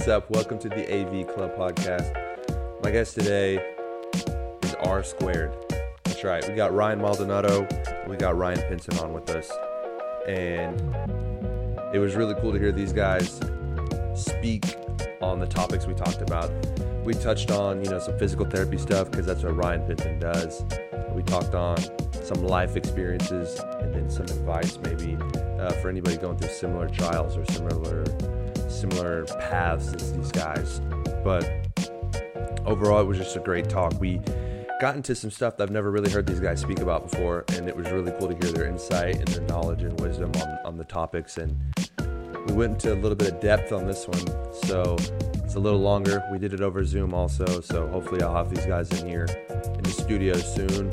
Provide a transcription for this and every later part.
What's up? Welcome to the AV Club podcast. My guest today is R Squared. That's right. We got Ryan Maldonado. We got Ryan Pinson on with us. And it was really cool to hear these guys speak on the topics we talked about. We touched on, you know, some physical therapy stuff because that's what Ryan Pinson does. We talked on some life experiences and then some advice maybe uh, for anybody going through similar trials or similar similar paths as these guys. But overall, it was just a great talk. We got into some stuff that I've never really heard these guys speak about before, and it was really cool to hear their insight and their knowledge and wisdom on, on the topics. And we went into a little bit of depth on this one, so it's a little longer. We did it over Zoom also, so hopefully I'll have these guys in here in the studio soon,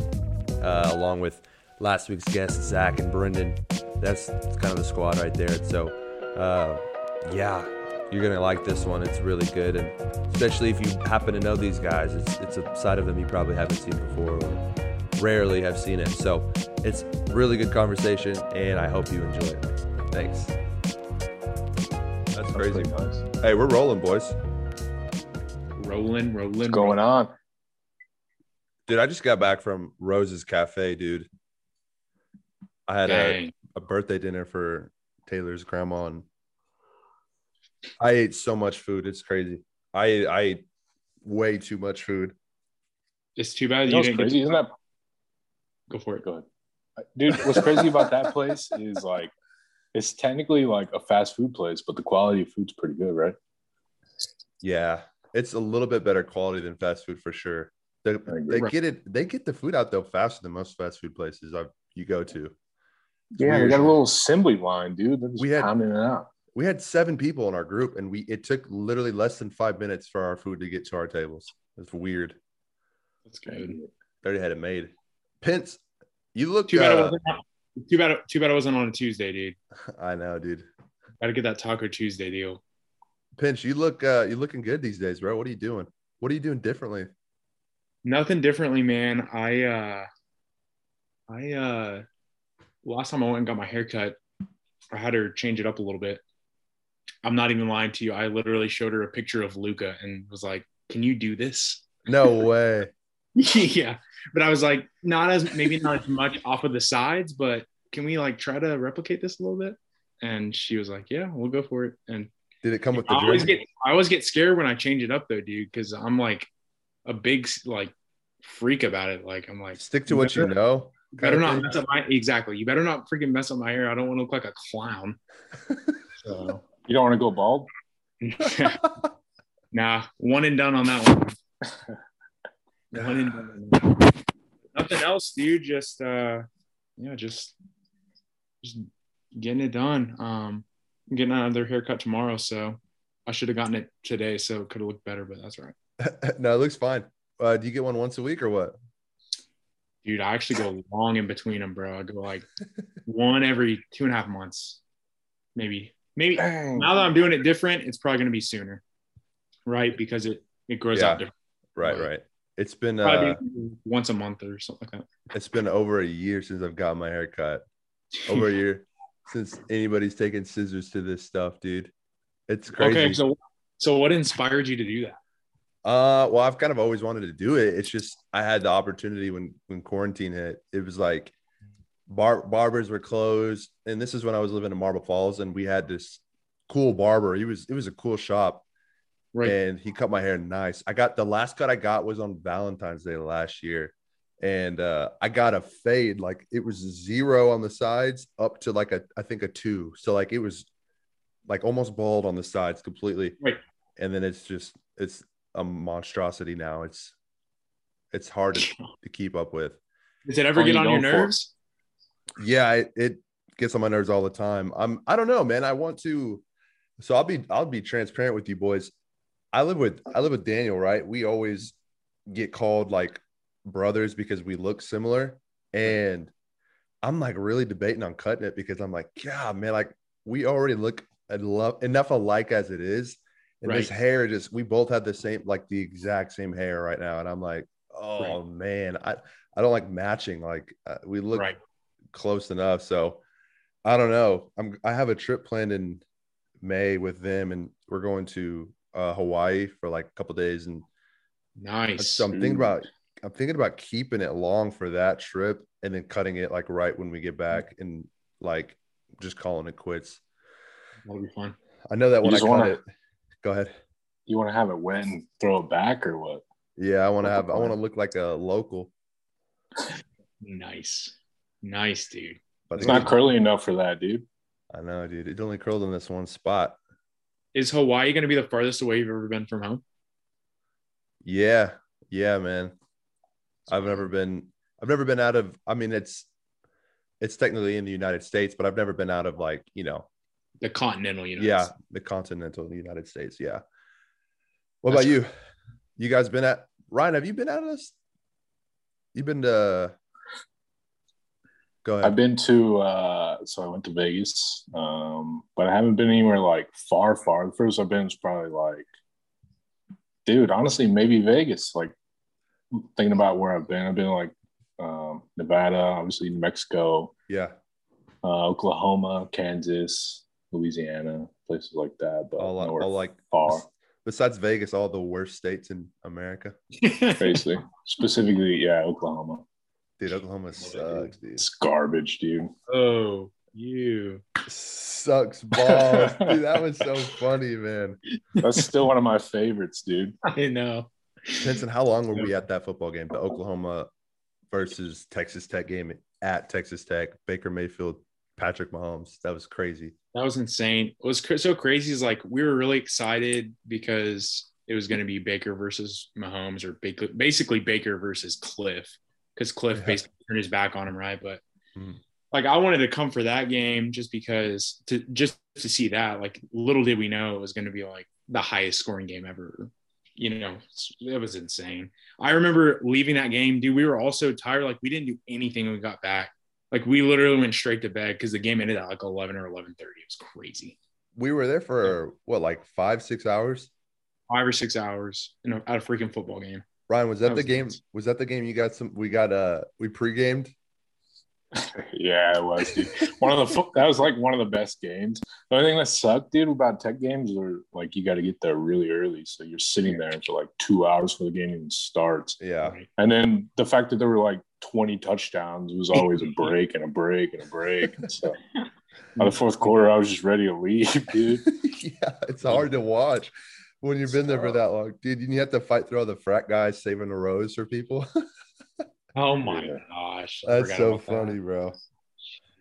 uh, along with last week's guests, Zach and Brendan. That's kind of the squad right there. So, uh, yeah, you're gonna like this one. It's really good, and especially if you happen to know these guys, it's it's a side of them you probably haven't seen before or rarely have seen it. So it's really good conversation, and I hope you enjoy it. Thanks. That's crazy. Nice. Hey, we're rolling, boys. Rolling, rolling. What's going on? Dude, I just got back from Rosa's Cafe, dude. I had a, a birthday dinner for Taylor's grandma, and I ate so much food. It's crazy. I I ate way too much food. It's too bad You you, know what's didn't crazy? get Isn't that go for it. go ahead, dude? What's crazy about that place is like it's technically like a fast food place, but the quality of food's pretty good, right? Yeah, it's a little bit better quality than fast food for sure. They, they get it. They get the food out though faster than most fast food places I've, you go to. It's Yeah, weird. they got a little assembly line, dude. They're just We had- pounding it out. We had seven people in our group, and we it took literally less than five minutes for our food to get to our tables. It's weird. That's good. They already had it made. Pence, you look. Too bad uh, wasn't. Too bad. Too bad it wasn't on a Tuesday, dude. I know, dude. Got to get that Taco Tuesday deal. Pence, you look. uh you're looking good these days, bro. What are you doing? What are you doing differently? Nothing differently, man. I uh, I uh, last time I went and got my hair cut, I had her change it up a little bit. I'm not even lying to you. I literally showed her a picture of Luka and was like, "Can you do this?" No way. yeah, but I was like, not as maybe not as much off of the sides, but can we like try to replicate this a little bit? And she was like, "Yeah, we'll go for it." And Did it come with I the always get I always get scared when I change it up though, dude, because I'm like a big like freak about it. Like I'm like, Stick to what you know. better not mess up my exactly. You better not freaking mess up my hair. I don't want to look like a clown. So You don't want to go bald? nah, one and done on that one. one and done. on. Nothing else, dude. Just uh, yeah, just just getting it done. Um, I'm getting another haircut tomorrow, so I should have gotten it today, so it could have looked better, but that's all right. no, it looks fine. Uh, do you get one once a week or what? Dude, I actually go long in between them, bro. I go like one every two and a half months, maybe. Maybe Dang. now that I'm doing it different, it's probably gonna be sooner, right? Because it it grows Yeah. out different. Right, right. It's been Probably uh, once a month or something like that. it's been over a year since I've got my hair cut. Over a year since anybody's taken scissors to this stuff, dude. It's crazy. okay, so so what inspired you to do that? Uh, well, I've kind of always wanted to do it. It's just I had the opportunity when when quarantine hit. It was like bar barbers were closed, and this is when I was living in Marble Falls, and we had this cool barber. He was it was a cool shop, Right. and he cut my hair nice. I got the last cut I got was on Valentine's Day last year, and uh, I got a fade like it was zero on the sides up to like a I think a two. So like it was like almost bald on the sides completely, Right. and then it's just it's a monstrosity now. It's it's hard to, to keep up with. Does it ever get on your nerves? Yeah, it, it gets on my nerves all the time. I'm I don't know, man. I want to so I'll be I'll be transparent with you boys. I live with I live with Daniel, right? We always get called like brothers because we look similar. And I'm like really debating on cutting it because I'm like, God, man, like we already look a lo- enough alike as it is. And this hair just we both have the same like the exact same hair right now. And I'm like, oh man, I I don't like matching. Like uh, we look Right. Close enough. So I don't know. I'm I have a trip planned in May with them, and we're going to uh, Hawaii for like a couple days, and Nice. so I'm thinking about I'm thinking about keeping it long for that trip and then cutting it like right when we get back and like just calling it quits. That'll be fun. I know that You when I cut wanna- it. Go ahead. You want to have it wet and throw it back or what? Yeah, I want to have. I want to look like a local. Nice. Nice, dude. But It's not kid- curly enough for that, dude. I know, dude. It only curled in this one spot. Is Hawaii going to be the farthest away you've ever been from home? Yeah, yeah, man. I've never been. I've never been out of. I mean, it's it's technically in the United States, but I've never been out of like you know, The continental United yeah, States. the continental United States. Yeah. What That's about you? You guys been at Ryan? Have you been out of this? You've been to. Go ahead. I've been to uh so I went to Vegas. Um, but I haven't been anywhere like far, far. The first I've been is probably like dude, honestly, maybe Vegas. Like thinking about where I've been. I've been like um Nevada, obviously New Mexico, yeah, uh, Oklahoma, Kansas, Louisiana, places like that. But all, all like far. besides Vegas, all the worst states in America. basically. Specifically, yeah, Oklahoma. Dude, Oklahoma sucks, dude. It's garbage, dude. oh, you. Sucks balls, dude. That was so funny, man. That's still one of my favorites, dude. I know. Henson, how long were we at that football game? The Oklahoma versus Texas Tech game at Texas Tech. Baker Mayfield, Patrick Mahomes. That was crazy. That was insane. What was cr- so crazy is like we were really excited because it was going to be Baker versus Mahomes or Baker, basically Baker versus Cliff because Cliff Yeah. basically turned his back on him, right? But Mhm. like I wanted to come for that game just because to just to see that. Like little did we know it was going to be like the highest scoring game ever. You know, it was insane. I remember leaving that game, dude. We were all so tired. Like we didn't do anything when we got back. Like we literally went straight to bed because the game ended at like eleven or eleven thirty. It was crazy. We were there for what, like five, six hours? Five or six hours in a, at a freaking football game. Ryan, was that, That the was game? nuts. Was that the game you got some? We got uh, we pre-gamed. Yeah, it was, dude. One of the that was like one of the best games. The only thing that sucked, dude, about tech games are like you got to get there really early, so you're sitting there for like two hours for the game even starts. Yeah. And then the fact that there were like 20 touchdowns was always a break and a break and a break. And so by the fourth quarter, I was just ready to leave, dude. yeah. It's hard to watch when you've been there for that long, dude. You have to fight through all the frat guys saving the rows for people. Oh my Yeah. gosh. I That's so about that. funny, bro.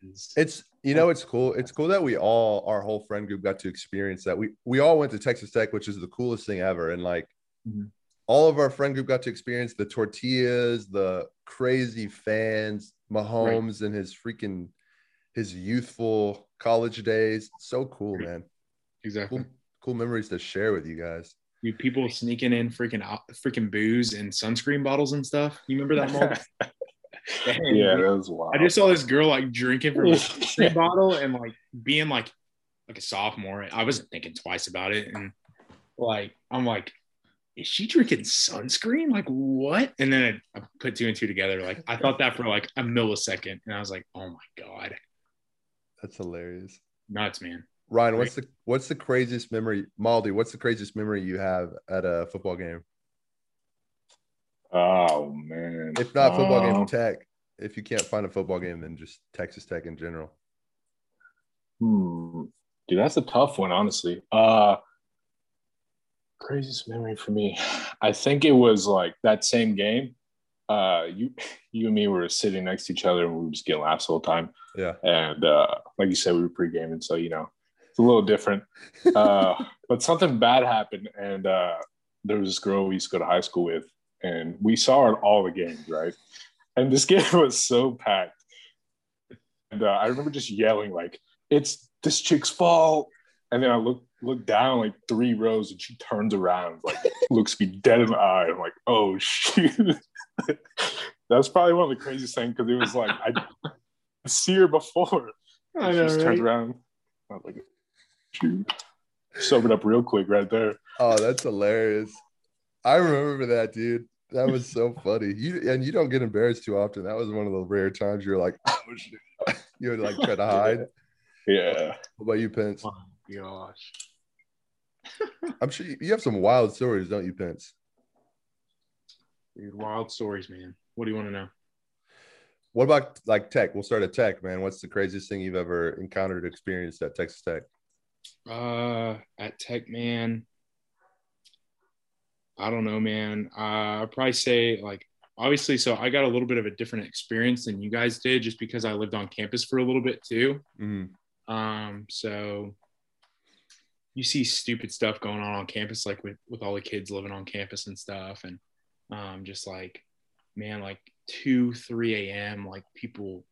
Jeez. It's you know it's cool. It's cool that we all our whole friend group got to experience that. We we all went to Texas Tech, which is the coolest thing ever. And like Mhm. all of our friend group got to experience the tortillas, the crazy fans, Mahomes and his freaking his youthful college days. So cool, man. Exactly. Cool, cool memories to share with you guys. Dude, people sneaking in freaking out- freaking booze and sunscreen bottles and stuff. You remember that moment? Dang, yeah, dude. that was wild. I just saw this girl like drinking from a sunscreen bottle and like being like like a sophomore. I wasn't thinking twice about it. And like I'm like, is she drinking sunscreen? Like what? And then I, I put two and two together. Like I thought that for like a millisecond. And I was like, oh my God. That's hilarious. Nuts, man. Ryan, what's the what's the craziest memory, Maldy? What's the craziest memory you have at a football game? oh man. If not football game, Um, Tech. If you can't find a football game, then just Texas Tech in general. Hmm. Dude, that's a tough one, honestly. Uh craziest memory for me. I think it was like that same game. Uh you you and me were sitting next to each other and we were just getting laughs the whole time. Yeah. And uh like you said, we were pre-gaming, so you know, it's a little different. Uh but something bad happened and uh there was this girl we used to go to high school with, and we saw her at all the games, right? And this game was so packed. And uh, I remember just yelling like, "It's this chick's fault!" And then I look look down like three rows, and she turns around, like looks me dead in the eye. I'm like, "Oh shoot!" That's probably one of the craziest things because it was like I see her before. I know, she just right? turned around. I was like, "Shoot!" Sobered up real quick right there. Oh, that's hilarious. I remember that, dude. That was so funny. You and you don't get embarrassed too often. That was one of the rare times you're like, oh shit. You would like try to hide. Yeah. What about you, Pence? Oh gosh. I'm sure you, you have some wild stories, don't you, Pence? Dude, wild stories, man. What do you want to know? What about like tech? We'll start at tech, man. What's the craziest thing you've ever encountered, or experienced at Texas Tech? Uh, at Tech, man. I don't know, man. Uh, I'd probably say like obviously. So I got a little bit of a different experience than you guys did, just because I lived on campus for a little bit too. Mm-hmm. Um, so you see stupid stuff going on on campus, like with with all the kids living on campus and stuff, and um, just like man, like two, three a.m. like people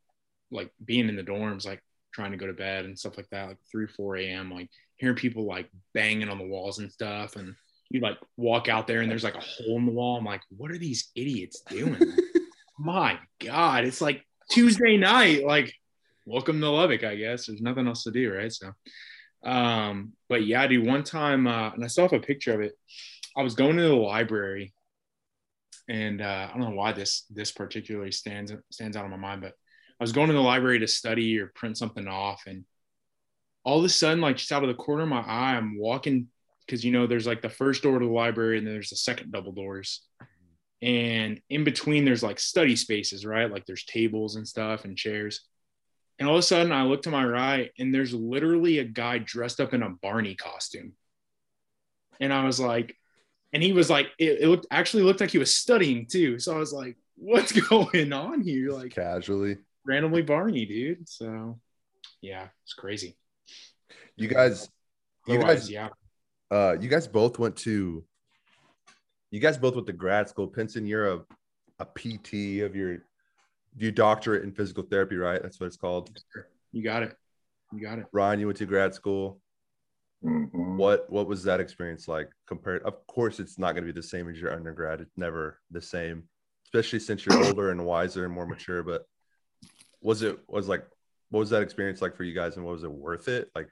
like being in the dorms, like trying to go to bed and stuff like that, like three, four a.m. like hearing people like banging on the walls and stuff, and you like walk out there and there's like a hole in the wall. I'm like, what are these idiots doing? My God, it's like Tuesday night. Like, welcome to Lubbock, I guess. There's nothing else to do, right? So, um, but yeah, dude, one time, uh, and I still have a picture of it. I was going to the library, and uh, I don't know why this this particularly stands stands out in my mind, but was going to the library to study or print something off, and all of a sudden, like just out of the corner of my eye, I'm walking because you know there's like the first door to the library and then there's the second double doors. And in between there's like study spaces right? Like there's tables and stuff and chairs. And all of a sudden i look to my right and there's literally a guy dressed up in a barney costume. And i was like and he was like it, it looked actually looked like he was studying too. So i was like what's going on here? Like Casually, randomly barney dude so yeah it's crazy you guys, you Otherwise, guys, yeah uh, you guys both went to. You guys both went to grad school. Pinson, you're a, a PT of your, your doctorate in physical therapy, right? That's what it's called. you got it you got it Ryan, you went to grad school. Mhm. What what was that experience like compared? Of course, it's not going to be the same as your undergrad. It's never the same, especially since you're older and wiser and more mature. But was it was like what was that experience like for you guys, and what was it worth it? Like,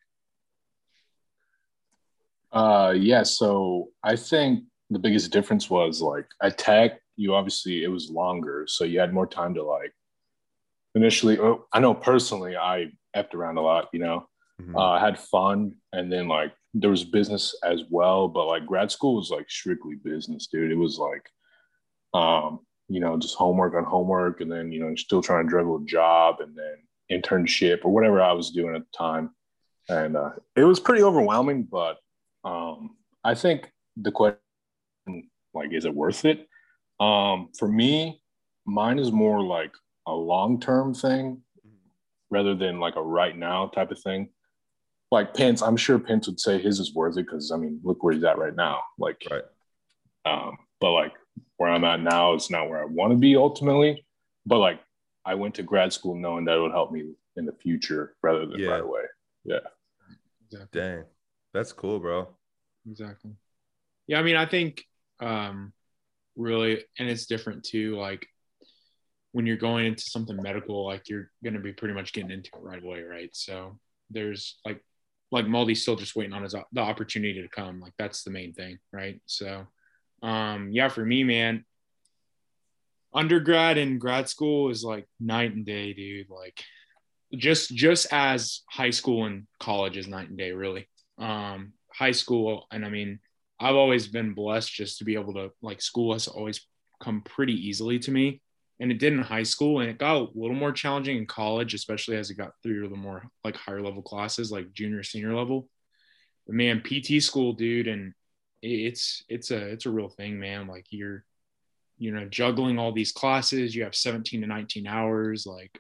Uh, yeah. So I think the biggest difference was like at Tech, you obviously it was longer, so you had more time to like. Initially, oh, I know personally, I effed around a lot. You know, mhm. uh, I had fun, and then like there was business as well. But like grad school was like strictly business, dude. It was like, um, you know, just homework on homework, and then you know, still trying to juggle a job, and then internship or whatever I was doing at the time, and uh, it was pretty overwhelming. But um, I think the question, like, is it worth it? Um, for me, mine is more like a long term thing rather than like a right now type of thing. Like Pence, I'm sure Pence would say his is worth it because I mean, look where he's at right now. Like, right. um, but like where I'm at now is not where I want to be ultimately. But like, I went to grad school knowing that it would help me in the future rather than Yeah. right away. Yeah. exactly Dang, that's cool, bro. exactly yeah i mean i think um really and it's different too like when you're going into something medical like you're going to be pretty much getting into it right away right so there's like like Maldy's still just waiting on his the opportunity to come like that's the main thing right so um yeah for me man undergrad and grad school is like night and day dude. Like just just as high school and college is night and day really. Um high school and i mean i've always been blessed just to be able to like school has always come pretty easily to me. And it did in high school and it got a little more challenging in college especially as it got through the more like higher level classes like junior senior level. But man pt school dude and it's it's a it's a real thing man. Like you're you know juggling all these classes you have 17 to 19 hours like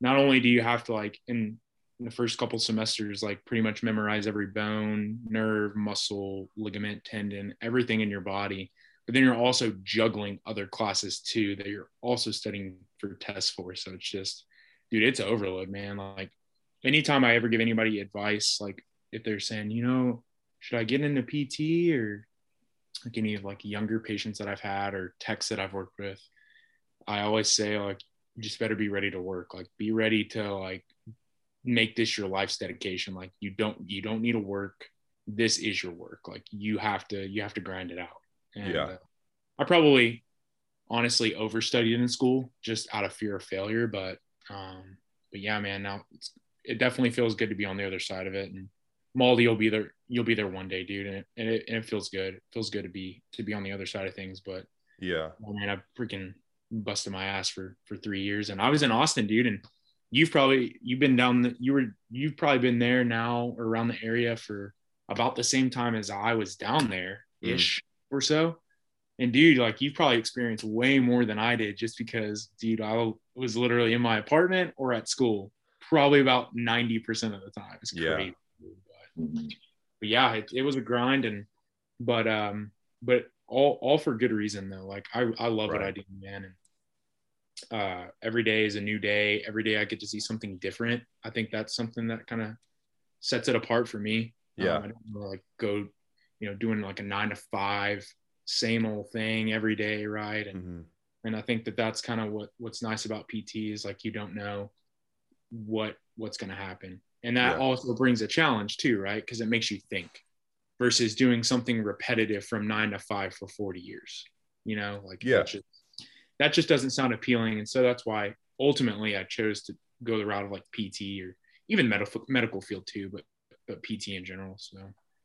not only do you have to like in the first couple semesters like pretty much memorize every bone nerve muscle ligament tendon everything in your body but then you're also juggling other classes too that you're also studying for tests for. So it's just dude it's overload man. Like anytime i ever give anybody advice like if they're saying you know should i get into pt or like any of like younger patients that i've had or techs that i've worked with? I always say like you just better be ready to work. Like be ready to like make this your life's dedication. Like you don't you don't need to work. This is your work. Like you have to you have to grind it out. And Yeah. uh, i probably honestly overstudied in school just out of fear of failure but um but yeah man now it's, it definitely feels good to be on the other side of it and Maldy will be there. You'll be there one day, dude, and it, and it, and it feels good. It feels good to be to be on the other side of things. But Yeah. oh, man, I've freaking busted my ass for for three years, and I was in Austin, dude, and you've probably you've been down the you were you've probably been there now or around the area for about the same time as I was down there mm. ish or so. And dude, like you've probably experienced way more than I did just because, dude, I was literally in my apartment or at school probably about 90% of the time. It's Yeah. crazy. But, Mhm. but yeah, it, it was a grind and but um but all all for good reason though. Like I I love what I do, man. And uh every day is a new day. Every day I get to see something different. I think that's something that kind of sets it apart for me. Yeah. Um, I don't wanna, like go, you know, doing like a nine to five, same old thing every day, right? And Mhm. and I think that that's kind of what what's nice about PT is like you don't know what what's going to happen, and that Yeah. also brings a challenge too, right? Because it makes you think versus doing something repetitive from nine to five for forty years. You know, like Yeah. that just, that just doesn't sound appealing, and so that's why ultimately I chose to go the route of like PT or even medical medical field too, but but PT in general. So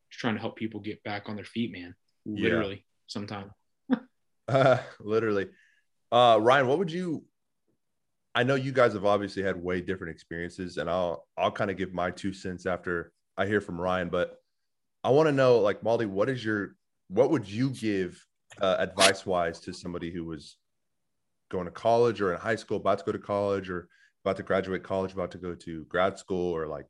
just trying to help people get back on their feet, man. Yeah. Literally, sometimes. Uh, literally. Uh, Ryan, what would you? I know you guys have obviously had way different experiences, and I'll I'll kind of give my two cents after I hear from Ryan. But I want to know, like Maldy, what is your what would you give uh, advice wise to somebody who was going to college or in high school, about to go to college, or about to graduate college, about to go to grad school, or like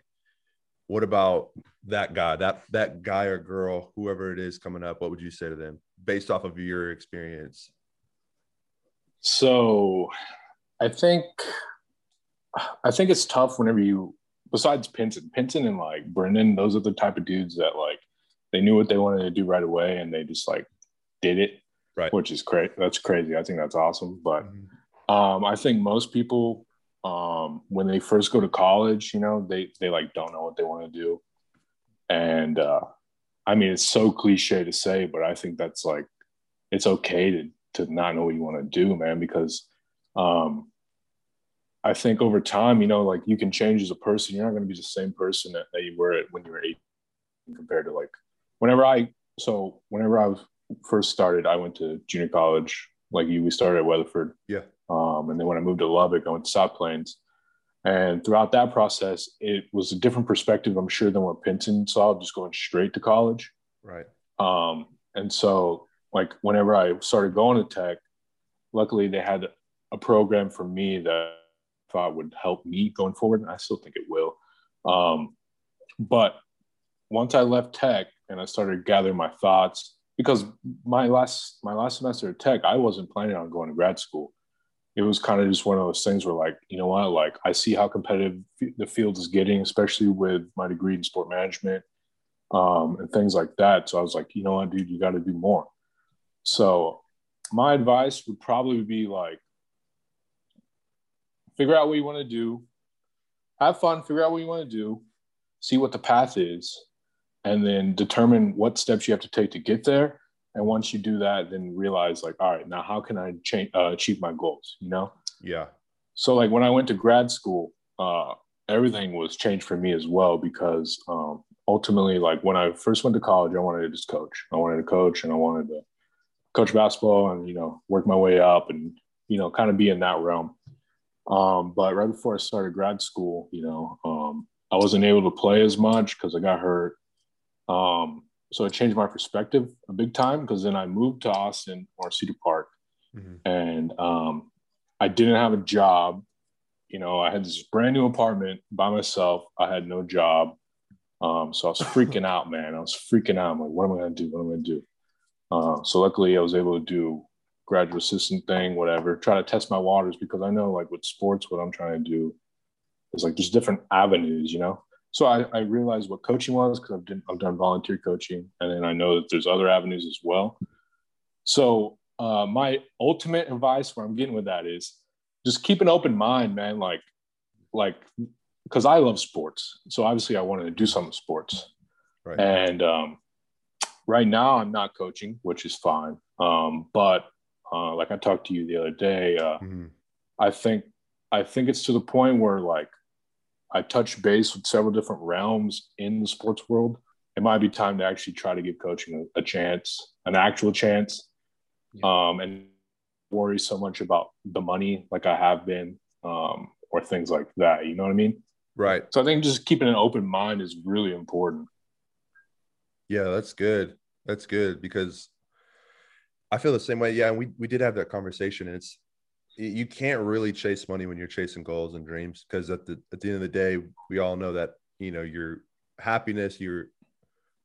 what about that guy, that that guy or girl, whoever it is coming up? What would you say to them based off of your experience? So I think I think it's tough whenever you besides Pinson, Pinson and like Brendan, those are the type of dudes that like they knew what they wanted to do right away and they just like did it. Right. Which is crazy. That's crazy. I think that's awesome. But Mm-hmm. um, I think most people um, when they first go to college, you know, they they like don't know what they want to do. And uh, I mean, it's so cliche to say, but I think that's like it's okay to to not know what you want to do, man, because um, I think over time, you know, like you can change as a person. You're not going to be the same person that, that you were when you were eight compared to like whenever I so whenever I was first started, I went to junior college. Like you, we started at Weatherford. Yeah. Um, and then when I moved to Lubbock, I went to South Plains. And throughout that process, it was a different perspective, I'm sure, than what Pinson saw, just going straight to college. Right. Um, and so, like, whenever I started going to tech, luckily they had a program for me that I thought would help me going forward. And I still think it will. Um, but once I left tech and I started gathering my thoughts, because my last my last semester at tech, I wasn't planning on going to grad school. It was kind of just one of those things where, like, you know what, like I see how competitive the field is getting, especially with my degree in sport management um, and things like that. So I was like, you know what, dude, you got to do more. So my advice would probably be like, figure out what you want to do, have fun, figure out what you want to do, see what the path is, and then determine what steps you have to take to get there. And once you do that, then realize like, all right, now how can I change, uh, achieve my goals? You know. Yeah. So like when I went to grad school, uh, everything was changed for me as well because um, ultimately, like when I first went to college, I wanted to just coach. I wanted to coach, and I wanted to coach basketball, and you know, work my way up, and you know, kind of be in that realm. Um, but right before I started grad school, you know, um, I wasn't able to play as much because I got hurt. Um, so it changed my perspective a big time because then I moved to Austin or Cedar Park, Mhm. and um, I didn't have a job. You know, I had this brand new apartment by myself. I had no job. Um, so I was freaking out, man. I was freaking out. I'm like, what am I going to do? What am I going to do? Uh, so luckily, I was able to do graduate assistant thing, whatever, try to test my waters because I know, like, with sports, what I'm trying to do is like there's different avenues, you know? So I, I realized what coaching was because I've, done I've done volunteer coaching. And then I know that there's other avenues as well. So uh, my ultimate advice where I'm getting with that is just keep an open mind, man. Like, like, because I love sports. So obviously I wanted to do some sports. Right. And um, right now I'm not coaching, which is fine. Um, but uh, like I talked to you the other day, uh, Mhm. I think I think it's to the point where like I touch base with several different realms in the sports world. It might be time to actually try to give coaching a, a chance, an actual chance, yeah. um, and worry so much about the money like I have been, um, or things like that. You know what I mean? Right. So I think just keeping an open mind is really important. Yeah, that's good. That's good because I feel the same way. Yeah, and we we did have that conversation, and it's you can't really chase money when you're chasing goals and dreams because at the at the end of the day, we all know that you know your happiness, your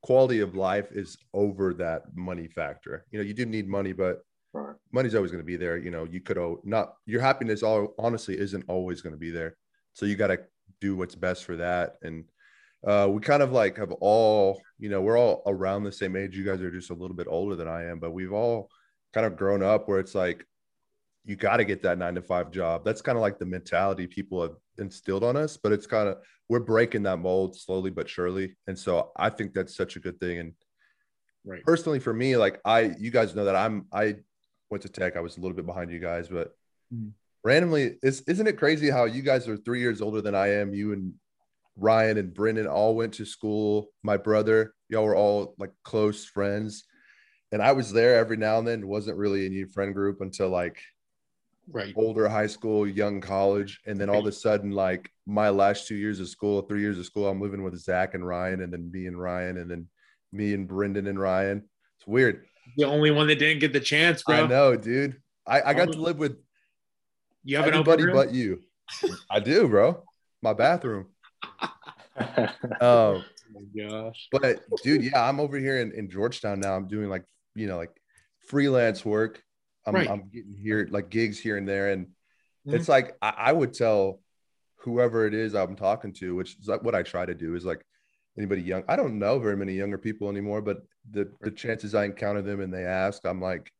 quality of life is over that money factor. You know, you do need money, but right. money's always going to be there. You know, you could not your happiness all honestly isn't always going to be there. So you got to do what's best for that. And uh, we kind of like have all, you know, we're all around the same age. You guys are just a little bit older than I am, but we've all kind of grown up where it's like you got to get that nine to five job. That's kind of like the mentality people have instilled on us, but it's kind of we're breaking that mold slowly but surely. And so I think that's such a good thing. And right. personally for me, like I you guys know that I'm I went to tech. I was a little bit behind you guys, but mm-hmm. randomly, is isn't it crazy how you guys are three years older than I am? You and Ryan and Brendan all went to school. My brother, y'all were all like close friends. And I was there every now and then, wasn't really in your friend group until like right older high school, young college. And then all of a sudden, like my last two years of school, three years of school, I'm living with Zach and Ryan, and then me and Ryan, and then me and Brendan and Ryan. It's weird. The only one that didn't get the chance, bro. I know, dude. I, I got to live with you have anybody but you. I do, bro. My bathroom. um, oh gosh. But dude, yeah, I'm over here in, in Georgetown now. I'm doing like, you know, like freelance work. I'm, right. I'm getting here like gigs here and there. And mm-hmm. it's like I, I, would tell whoever it is I'm talking to, which is like what I try to do is like anybody young. I don't know very many younger people anymore, but the the chances I encounter them and they ask, I'm like,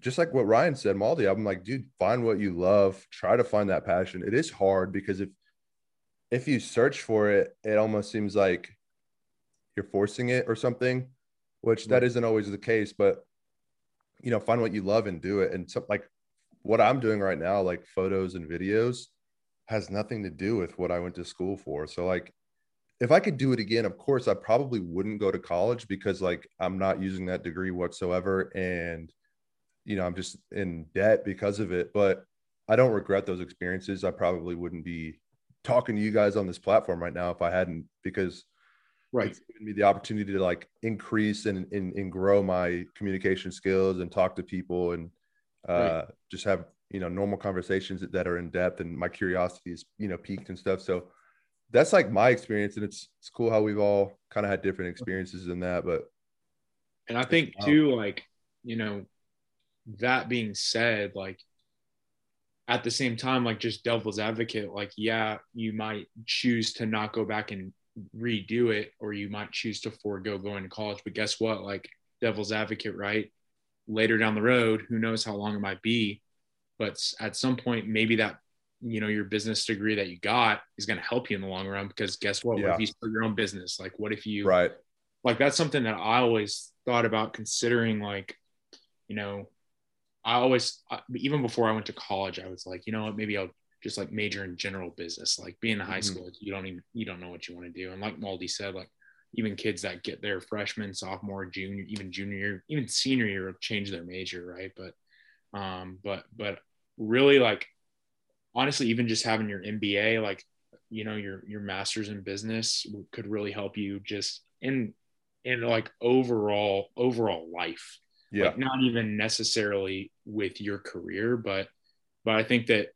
just like what Ryan said, Maldi, I'm like, dude, find what you love, try to find that passion. It is hard because if if you search for it, it almost seems like you're forcing it or something, which that isn't always the case. But you know, find what you love and do it. And so, like what I'm doing right now, like photos and videos, has nothing to do with what I went to school for. So, like, if I could do it again, of course, I probably wouldn't go to college because, like, I'm not using that degree whatsoever, and you know, I'm just in debt because of it. But I don't regret those experiences. I probably wouldn't be talking to you guys on this platform right now if I hadn't, because right. it's given me the opportunity to like increase and, and, and grow my communication skills and talk to people and uh, right. just have you know normal conversations that, that are in depth and my curiosity is you know peaked and stuff. So that's like my experience and it's it's cool how we've all kind of had different experiences in that but and i think too like you know that being said like at the same time, like just devil's advocate, like, yeah, you might choose to not go back and redo it, or you might choose to forego going to college. But guess what? Like, devil's advocate, right? Later down the road, who knows how long it might be. But at some point, maybe that, you know, your business degree that you got is going to help you in the long run because guess what? Yeah. What if you start your own business? Like, what if you, right? Like, that's something that I always thought about considering, like, you know, I always, even before I went to college, I was like, you know what, maybe I'll just like major in general business. Like being in high mm-hmm. school, you don't even, you don't know what you want to do. And like Maldi said, like even kids that get their freshman, sophomore, junior, even junior year, even senior year, change their major, right? But, um, but, but really, like honestly, even just having your MBA, like you know, your your master's in business could really help you just in in like overall overall life yeah. like not even necessarily with your career but but i think that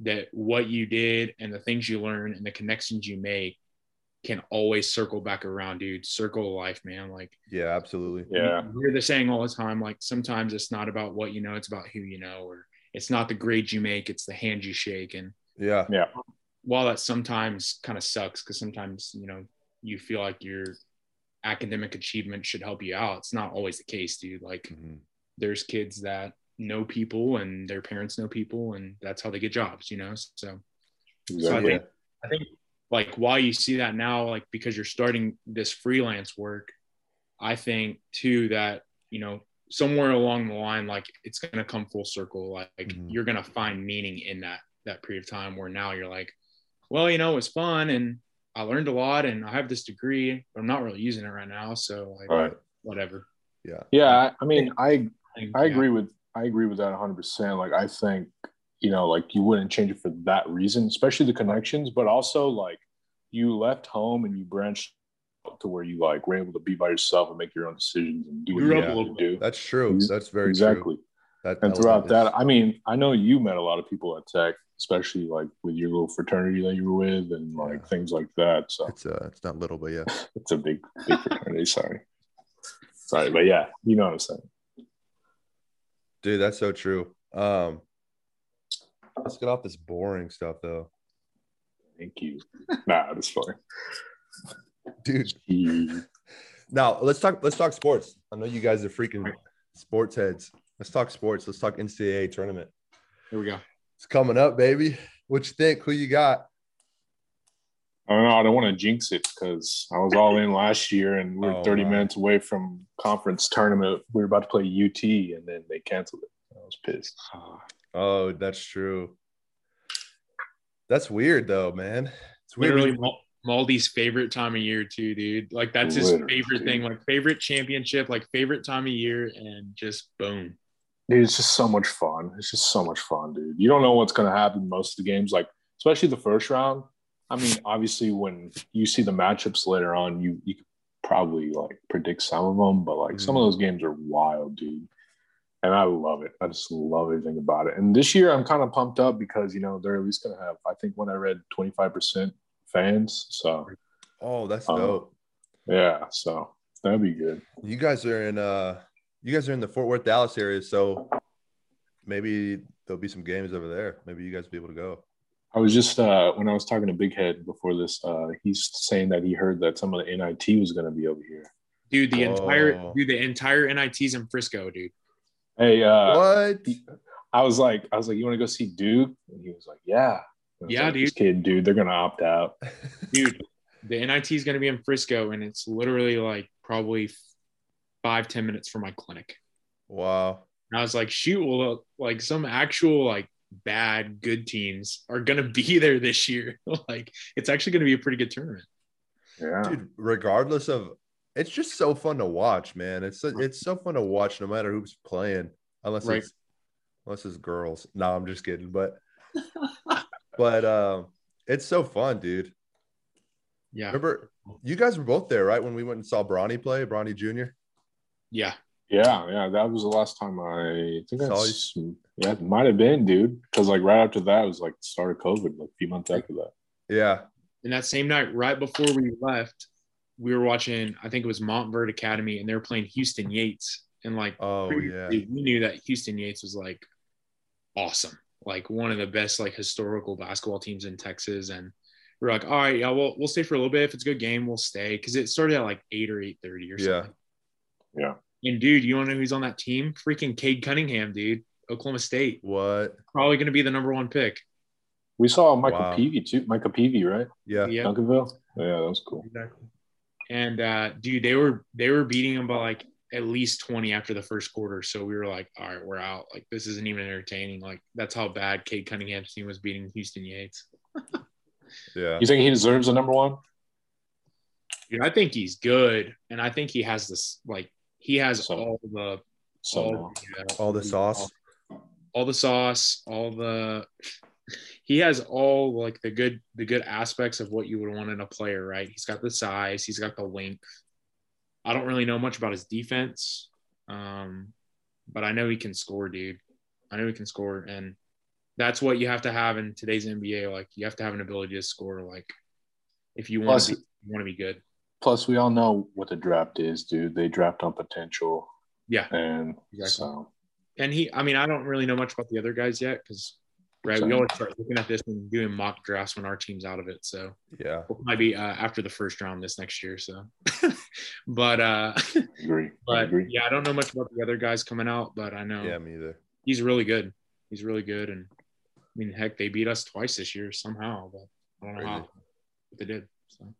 that what you did and the things you learn and the connections you make can always circle back around dude. Circle life man. Like yeah absolutely. Yeah. you hear the saying all the time like sometimes it's not about what you know it's about who you know or it's not the grades you make it's the hand you shake. And yeah. Yeah. while that sometimes kind of sucks because sometimes you know you feel like you're academic achievement should help you out. It's not always the case, dude. Like mm-hmm. there's kids that know people and their parents know people and that's how they get jobs, you know? So, yeah, so I think, I think like why you see that now, like because you're starting this freelance work, I think too that, you know, somewhere along the line, like it's going to come full circle. Like mm-hmm. you're going to find meaning in that, that period of time where now you're like, well, you know, it was fun and I learned a lot and I have this degree, but I'm not really using it right now. So like, Right. whatever. Yeah. Yeah, I, I mean, I think, I yeah. agree with I agree with that 100. percent Like I think you know, like you wouldn't change it for that reason, especially the connections, but also like you left home and you branched out to where you like were able to be by yourself and make your own decisions and do what Grew you have to do. That's true. Mm-hmm. That's very exactly. true. That And throughout that, I mean, I know you met a lot of people at Tech, especially like with your little fraternity that you were with and like Yeah. things like that. So it's uh, it's not little, but yeah. it's a big, big fraternity. Sorry. Sorry, but yeah, you know what I'm saying. Dude, that's so true. Um, let's get off this boring stuff though, Thank you. Nah, that's funny. dude. Now let's talk. Let's talk sports. I know you guys are freaking sports heads. Let's talk sports. Let's talk NCAA tournament. Here we go. It's coming up, baby. What you think? Who you got? I don't know. I don't want to jinx it because I was all in last year and we were Oh, 30 my. minutes away from conference tournament. We were about to play UT and then they canceled it. I was pissed. Oh, that's true. That's weird though, man. It's weird. Literally Mal- Maldy's favorite time of year too, dude. Like that's his Literally, favorite dude. thing, like favorite championship, like favorite time of year, and just boom. Dude, it's just so much fun. It's just so much fun, dude. You don't know what's going to happen most of the games, like especially the first round. I mean, obviously, when you see the matchups later on, you you could probably like predict some of them, but like some of those games are wild, dude. And I love it. I just love everything about it. And this year, I'm kind of pumped up because you know they're at least going to have. I think when I read 25 percent fans, so Oh, that's Um, dope. yeah, so that'd be good. You guys are in uh you guys are in the Fort Worth, Dallas area, so maybe there'll be some games over there. Maybe you guys will be able to go. I was just uh, when I was talking to Big Head before this, uh, he's saying that he heard that some of the NIT was going to be over here. Dude, the entire Oh. dude, the entire NIT's in Frisco, dude. Hey, uh, what? I was like, I was like, you want to go see Duke? And he was like, yeah. Was Yeah, like, dude. This kid, dude, they're gonna opt out. Dude, the NIT is gonna be in Frisco, and it's literally like probably five, ten minutes from my clinic. wow. And I was like, shoot, well, uh, like some actual like bad good teams are gonna be there this year. like it's actually gonna be a pretty good tournament. Yeah, Dude, regardless of it's just so fun to watch, man. It's so, it's so fun to watch no matter who's playing. Unless Right. it's unless it's girls. No, I'm just kidding. But but um it's so fun, dude. Yeah. Remember you guys were both there, right? When we went and saw Bronny play, Bronny Jr. Yeah. yeah, yeah. That was the last time I think Saw that's yeah, it might have been, dude. Because like right after that was like the start of COVID, like a few months after that. Yeah. And that same night, right before we left, we were watching, I think it was Montverde Academy, and they were playing Houston Yates. And like Oh yeah. we knew that Houston Yates was like awesome, like one of the best like historical basketball teams in Texas. And we are like, all right, yeah, we'll we'll stay for a little bit. If it's a good game, we'll stay because it started at like eight or eight thirty or Yeah. something. Yeah. And dude, you want to know who's on that team? Freaking Cade Cunningham, dude. Oklahoma State, What? probably going to be the number one pick. We saw Micah Wow. Peavy too. Micah Peavy, right? Yeah. Yeah, Duncanville. Yeah, that was cool. exactly. And uh, dude, they were they were beating them by like at least 20 after the first quarter. So we were like, all right, we're out. Like this isn't even entertaining. Like that's how bad Cade Cunningham's team was beating Houston Yates. Yeah. You think he deserves a number one? Dude, I think he's good, and I think he has this like he has So- all the So all, the, All the sauce. all the sauce, all the he has all like the good the good aspects of what you would want in a player, right? He's got the size, he's got the length. I don't really know much about his defense, um, but I know he can score, dude. I know he can score, and that's what you have to have in today's NBA. Like you have to have an ability to score, like if you want Plus- to be, you want to be good. Plus, we all know what the draft is, dude. They draft on potential, Yeah, and Exactly. so and he i mean i don't really know much about the other guys yet because right we always start looking at this and doing mock drafts when our team's out of it so Yeah. we'll probably be uh, after the first round this next year so but uh agree. I but agree. yeah i don't know much about the other guys coming out but i know Yeah, me either. he's really good he's really good and i mean heck they beat us twice this year somehow but i don't know how Crazy. but they did so but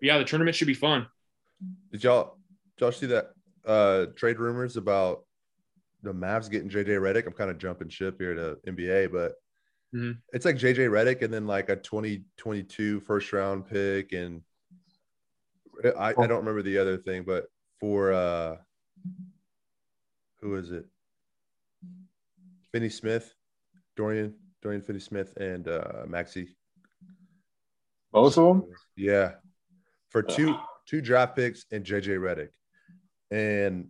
yeah the tournament should be fun Did y'all did y'all see that uh trade rumors about the Mavs getting JJ Redick? I'm kind of jumping ship here to NBA, but Mhm. It's like JJ Redick and then like a 2022 first round pick. And I, I don't remember the other thing, but for uh who is it? Finney Smith, Dorian, Dorian Finney Smith, and uh Maxi. Both of them. Yeah. For two two draft picks and JJ Redick. And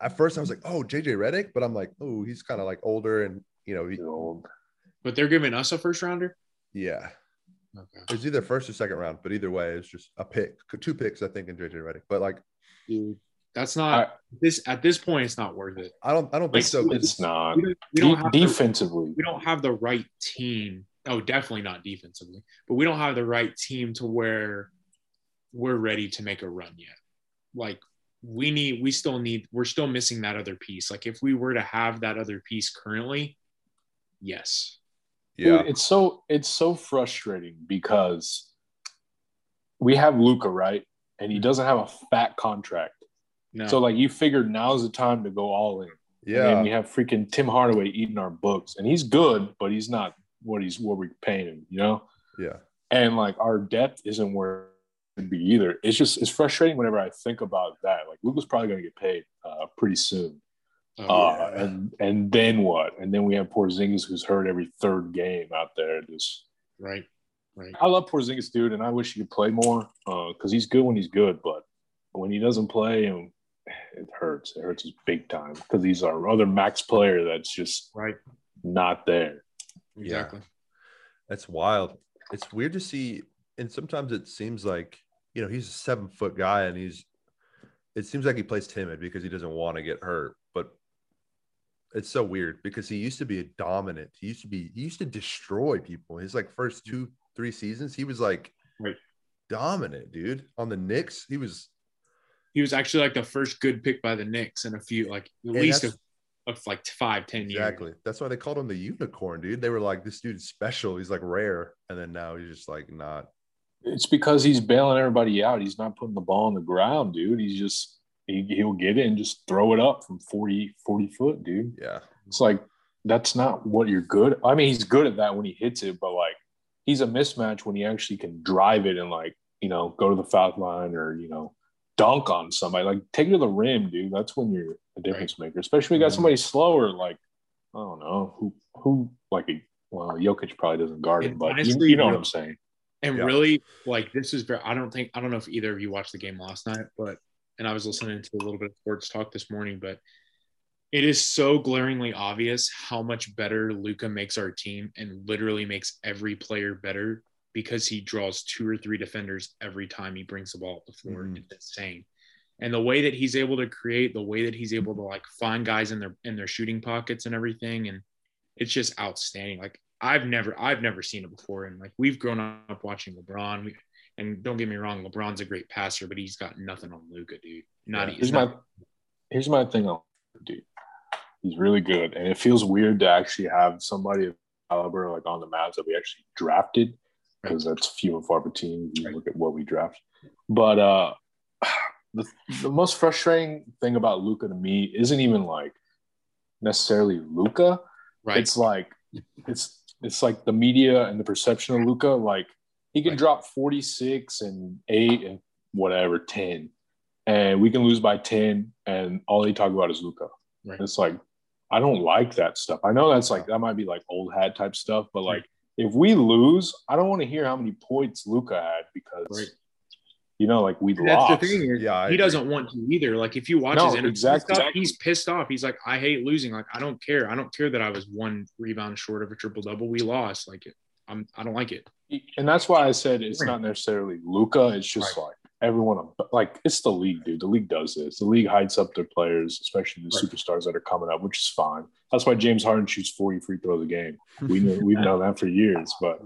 at first I was like, oh, JJ Redick, but I'm like, oh, he's kind of like older and you know, he, Old. But they're giving us a first rounder. yeah. Okay. It was either first or second round, but either way, it's just a pick, two picks, I think, in JJ Redick. But like, Dude, that's not this at this point. It's not worth it. I don't, I don't think so. it's not. We don't, we don't De- have the, defensively. we don't have the right team. Oh, definitely not defensively, but we don't have the right team to where we're ready to make a run yet. Like we need, we still need, we're still missing that other piece. Like if we were to have that other piece currently, yes, yeah, Dude, it's so it's so frustrating because we have Luka, right? And he mm-hmm. doesn't have a fat contract. no, So like you figured now's the time to go all in. Yeah. And yeah, we have freaking Tim Hardaway eating our books. And he's good, but he's not what he's what we're paying him, you know? yeah, And like our depth isn't where it should be either. It's just it's frustrating whenever I think about that. Like Luka's probably gonna get paid uh, pretty soon. Oh, Uh, Yeah. and and then what? And then we have Porzingis who's hurt every third game out there. Just right, right. I love Porzingis, dude, and I wish he could play more because he's good when he's good, but when he doesn't play, um, it hurts. It hurts us big time because he's our other max player that's just Right. not there. Exactly. that's wild. It's weird to see, and sometimes it seems like you know he's a seven foot guy, and he's. It seems like he plays timid because he doesn't want to get hurt, but it's so weird because he used to be a dominant. He used to be. He used to destroy people. His like first mm-hmm. two, three seasons, he was like Right. dominant, dude. On the Knicks, he was He was actually like the first good pick by the Knicks in a few, like at least of, of like five, ten years. Exactly. That's why they called him the unicorn, dude. They were like, this dude's special. He's like rare. And then now he's just like not. It's because he's bailing everybody out. He's not putting the ball on the ground, dude. He's just he, he'll get it and just throw it up from 40, 40 foot, dude. Yeah. It's like that's not what you're good. I mean, he's good at that when he hits it, but like he's a mismatch when he actually can drive it and like you know go to the foul line or you know dunk on somebody. Like take it to the rim, dude. That's when you're a difference maker. Especially when you got Mhm. somebody slower. Like I don't know who who like a well Jokic probably doesn't guard him, but you, you know what I'm saying. And Yeah. really, like this is very. I don't think I don't know if either of you watched the game last night, but and I was listening to a little bit of sports talk this morning, but it is so glaringly obvious how much better Luka makes our team and literally makes every player better because he draws two or three defenders every time he brings the ball up the floor. Mhm. It's insane. And the way that he's able to create, the way that he's able to like find guys in their in their shooting pockets and everything, and it's just outstanding. Like I've never I've never seen it before, and like we've grown up watching LeBron. We, and don't get me wrong, LeBron's a great passer, but he's got nothing on Luka, dude. Not Yeah. Here's not, my here's my thing on dude. He's really good, and it feels weird to actually have somebody of caliber like on the Mavs that we actually drafted because that's few and far between. You Right. look at what we draft, but uh, the the most frustrating thing about Luka to me isn't even like necessarily Luka. right. It's like it's it's like the media and the perception of Luka. Like he can Right. drop 46 and eight and whatever 10, and we can lose by 10, and all they talk about is Luka. Right. It's like I don't like that stuff. I know that's like that might be like old hat type stuff, but like if we lose, I don't want to hear how many points Luka had because Right. You know, like we That's lost. the thing. Is Yeah, I he agree. doesn't want to either. Like if you watch No, his interview exactly. stuff, he's pissed off. He's like, I hate losing. Like I don't care. I don't care that I was one rebound short of a triple double. We lost. Like I'm. I don't like it. and that's why I said it's not necessarily Luka. It's just like everyone, like it's the league, dude. The league does this. The league hides up their players, especially the Right. superstars that are coming up, which is fine. That's why James Harden shoots forty free throws a game. We know we've known that for years, but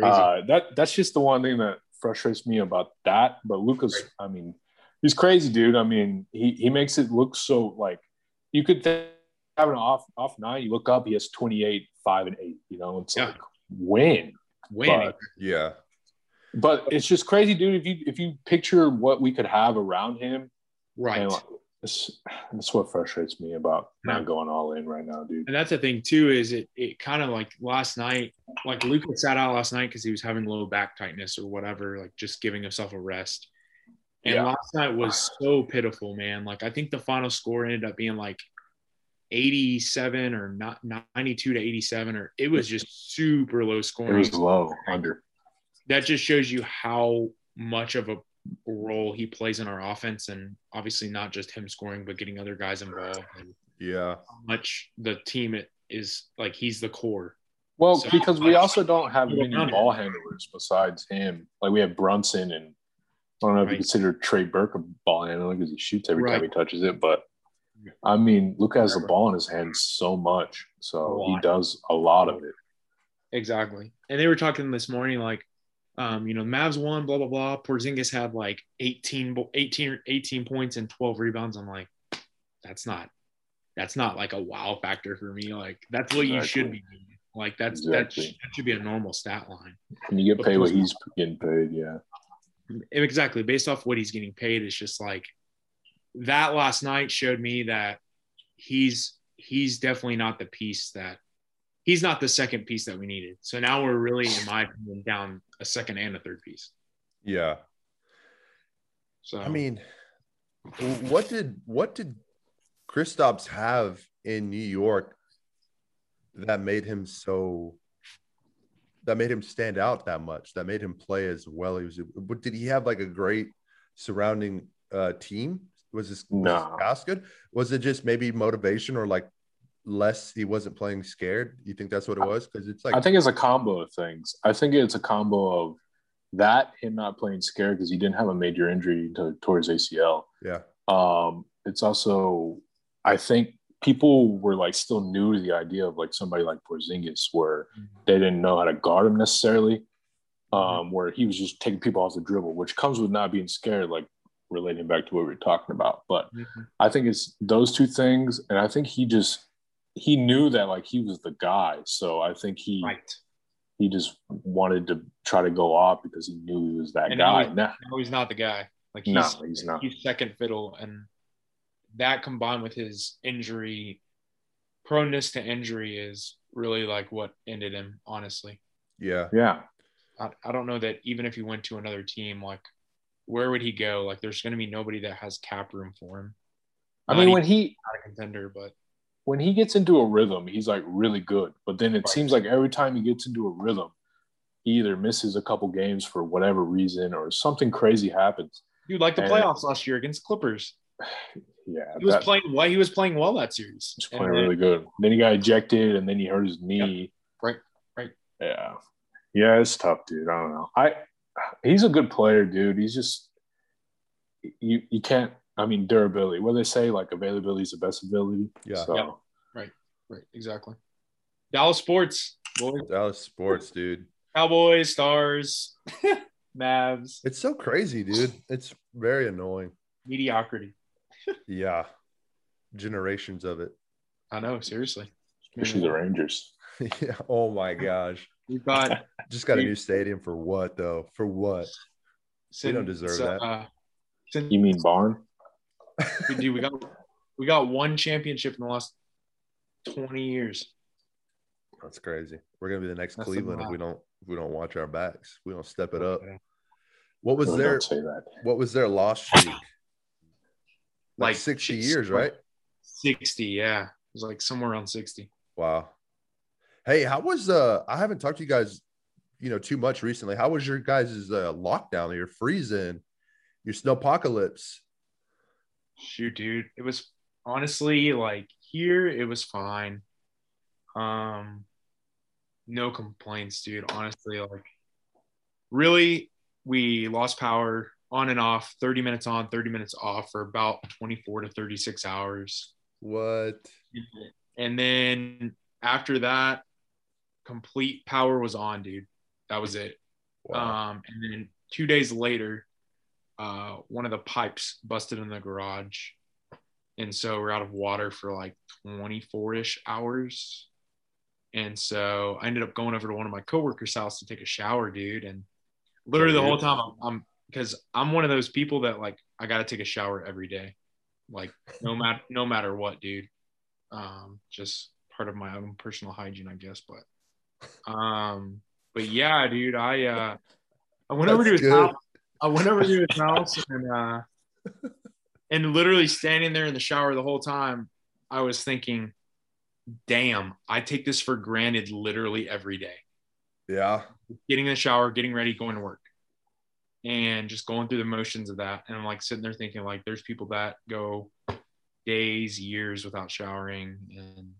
uh, that that's just the one thing that frustrates me about that. But Luka's, Right. I mean, he's crazy, dude. I mean, he he makes it look so like you could think having an off off night. You look up, he has twenty eight, five and eight. You know, it's Yeah. like win. win, but- Yeah. But it's just crazy, dude. If you if you picture what we could have around him, right. and This, that's what frustrates me about not going all in right now, dude. And that's the thing too, is it it kind of like last night, like Luka sat out last night because he was having low back tightness or whatever, like just giving himself a rest. And Yeah. last night was so pitiful, man. Like I think the final score ended up being like 87 or not 92 to 87, or it was just super low scoring. It was low under. that just shows you how much of a role he plays in our offense, and obviously not just him scoring, but getting other guys involved, and Yeah. how much the team it is like he's the core. Well, So- because we also don't have Well, many ball handlers besides him. Like we have Brunson and I don't know if you consider Trey Burke a ball handler because he shoots every time he touches it. But I mean, Luka has the ball in his hands so much, so he does a lot of it. Exactly. And they were talking this morning, like, um, you know, the Mavs won, blah, blah, blah. Porzingis had like 18, 18, 18 points and 12 rebounds. I'm like, that's not, that's not like a wow factor for me. Like, that's what you should be doing. Like, that's, Exactly. that, sh- that should be a normal stat line. When you get paid what he's getting paid, yeah. Exactly. Based off what he's getting paid, it's just like that last night showed me that he's, he's definitely not the piece that, he's not the second piece that we needed. So now we're really, in my opinion, down a second and a third piece. Yeah. So I mean, what did what did Kristaps have in New York that made him so that made him stand out that much? That made him play as well? He was. But did he have like a great surrounding uh, team? Was this was his cast good? Was it just maybe motivation or like less? He wasn't playing scared. You think that's what it was? Because it's like I think it's a combo of things. I think it's a combo of that him not playing scared because he didn't have a major injury to, towards ACL. yeah, Um, it's also, I think people were like still new to the idea of like somebody like Porzingis, where they didn't know how to guard him necessarily. Um, where he was just taking people off the dribble, which comes with not being scared, like relating back to what we were talking about. But Mhm. I think it's those two things, and I think he just he knew that like he was the guy, so I think he right. he just wanted to try to go off because he knew he was that And now guy. he's- Nah, No, he's not the guy. Like he's, no, he's not. he's second fiddle, and that combined with his injury proneness to injury is really like what ended him. Honestly, yeah, Yeah, I, I don't know that even if he went to another team, like where would he go? Like there's going to be nobody that has cap room for him. I Not mean when he not a contender, but when he gets into a rhythm, he's like really good. But then it Right. seems like every time he gets into a rhythm, he either misses a couple games for whatever reason or something crazy happens. dude, like the And- playoffs last year against Clippers, Yeah, he was that- playing. Why he was playing well that series? he's playing really good. Then he got ejected, and then he hurt his knee. Right, right. Yeah, yeah, it's tough, dude. I don't know. I he's a good player, dude. He's just you you can't. I mean, durability. What they say, like availability is the best ability. Yeah. So, Yeah. Right, exactly. Dallas sports, boys. Dallas sports, dude. Cowboys, Stars, Mavs, It's so crazy, dude. It's very annoying. mediocrity. Yeah, generations of it. I know, seriously. especially the Rangers. yeah. Oh my gosh. We've got Just got a new stadium for what though? For what? We don't deserve since, that. Uh, since You mean Barn? We do, we got we got one championship in the last twenty years. That's crazy. We're gonna be the next That's Cleveland if we don't if we don't watch our backs. We don't step it up. What was Really their don't what was their loss streak? Like, Like, 60 years, right? Sixty, yeah. It was like somewhere around sixty. Wow. Hey, how was uh I haven't talked to you guys, you know, too much recently. How was your guys' uh lockdown, your freezing, your snowpocalypse? Shoot, dude. It was honestly like here it was fine. Um no complaints, dude. Honestly, like really we lost power on and off, 30 minutes on, 30 minutes off for about 24 to 36 hours. What? And then after that, complete power was on, dude. That was it. Wow. Um, and then two days later, uh, one of the pipes busted in the garage. And so we're out of water for like 24 ish hours. And so I ended up going over to one of my coworkers' house to take a shower, dude. And literally the whole time I'm, I'm because I'm one of those people that like I got to take a shower every day. like no matter no matter what, dude. Um, just part of my own personal hygiene, I guess. But um, but yeah, dude, I uh, I went over to his good. house. I went over to his house and uh, and literally standing there in the shower the whole time, I was thinking, damn, I take this for granted literally every day. Yeah. Getting in the shower, getting ready, going to work. And just going through the motions of that. And I'm like sitting there thinking, like, there's people that go days, years without showering. And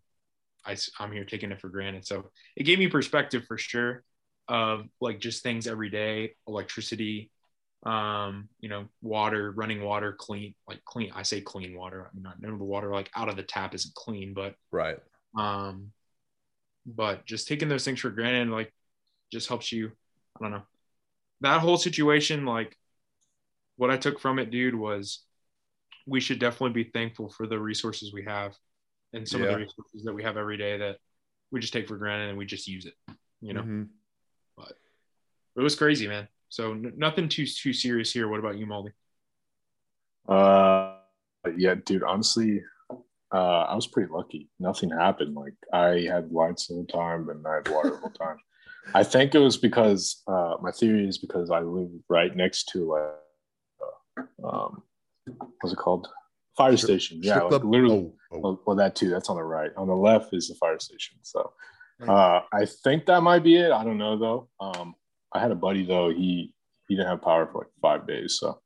I, I'm here taking it for granted. So it gave me perspective for sure of like just things every day, electricity, um, you know, water, running water, clean, like clean. I say clean water. I mean, not none of the water like out of the tap isn't clean, but Right. um, but just taking those things for granted, like, just helps you. I don't know. That whole situation, like, what I took from it, dude, was we should definitely be thankful for the resources we have and some of the resources that we have every day that we just take for granted and we just use it. You know, Mhm. it was crazy, man. So n- nothing too too serious here. What about you, Maldy? Uh, yeah, dude. Honestly, uh, I was pretty lucky. Nothing happened. Like I had lights the whole time and I had water all the whole time. I think it was because uh, my theory is because I live right next to like, uh, um, what's it called? Fire Strip- station. Yeah, like literally. Oh, oh. Well, well, that too. That's on the right. On the left is the fire station. So uh, I think that might be it. I don't know though. Um, I had a buddy though. He he didn't have power for like five days. So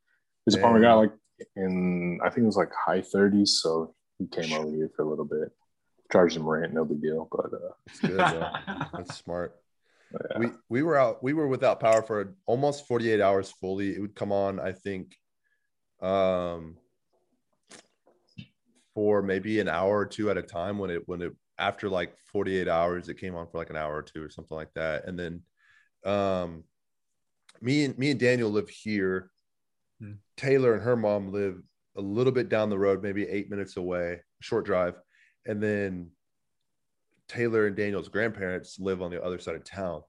his apartment got Damn. like in I think it was like high 30s. So he came over here for a little bit. Charged him rent, no big deal. But uh, That's good, bro. That's smart. yeah. We we were out. We were without power for almost 48 hours fully. It would come on, I think, um, for maybe an hour or two at a time. When it when it after like 48 hours, it came on for like an hour or two or something like that. And then, um, me and me and Daniel live here. Hmm. Taylor and her mom live a little bit down the road, maybe eight minutes away, short drive. And then Taylor and Daniel's grandparents live on the other side of town.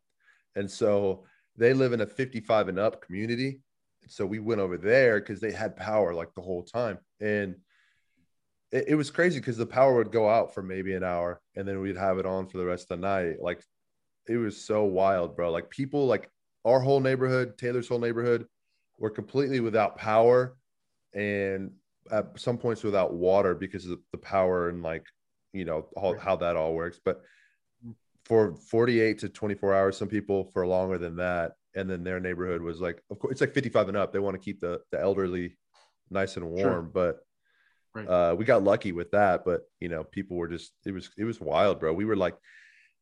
And so they live in a 55 and up community. So we went over there because they had power like the whole time. And it, it was crazy because the power would go out for maybe an hour and then we'd have it on for the rest of the night. Like it was so wild, bro. Like people, like our whole neighborhood, Taylor's whole neighborhood, were completely without power and at some points without water because of the power and like you know how, how that all works. But for 48 to 24 hours some people for longer than that. And then their neighborhood was like of course it's like 55 and up. They want to keep the the elderly nice and warm. Sure. but Right. uh we got lucky with that. But you know people were just it was it was wild bro. We were like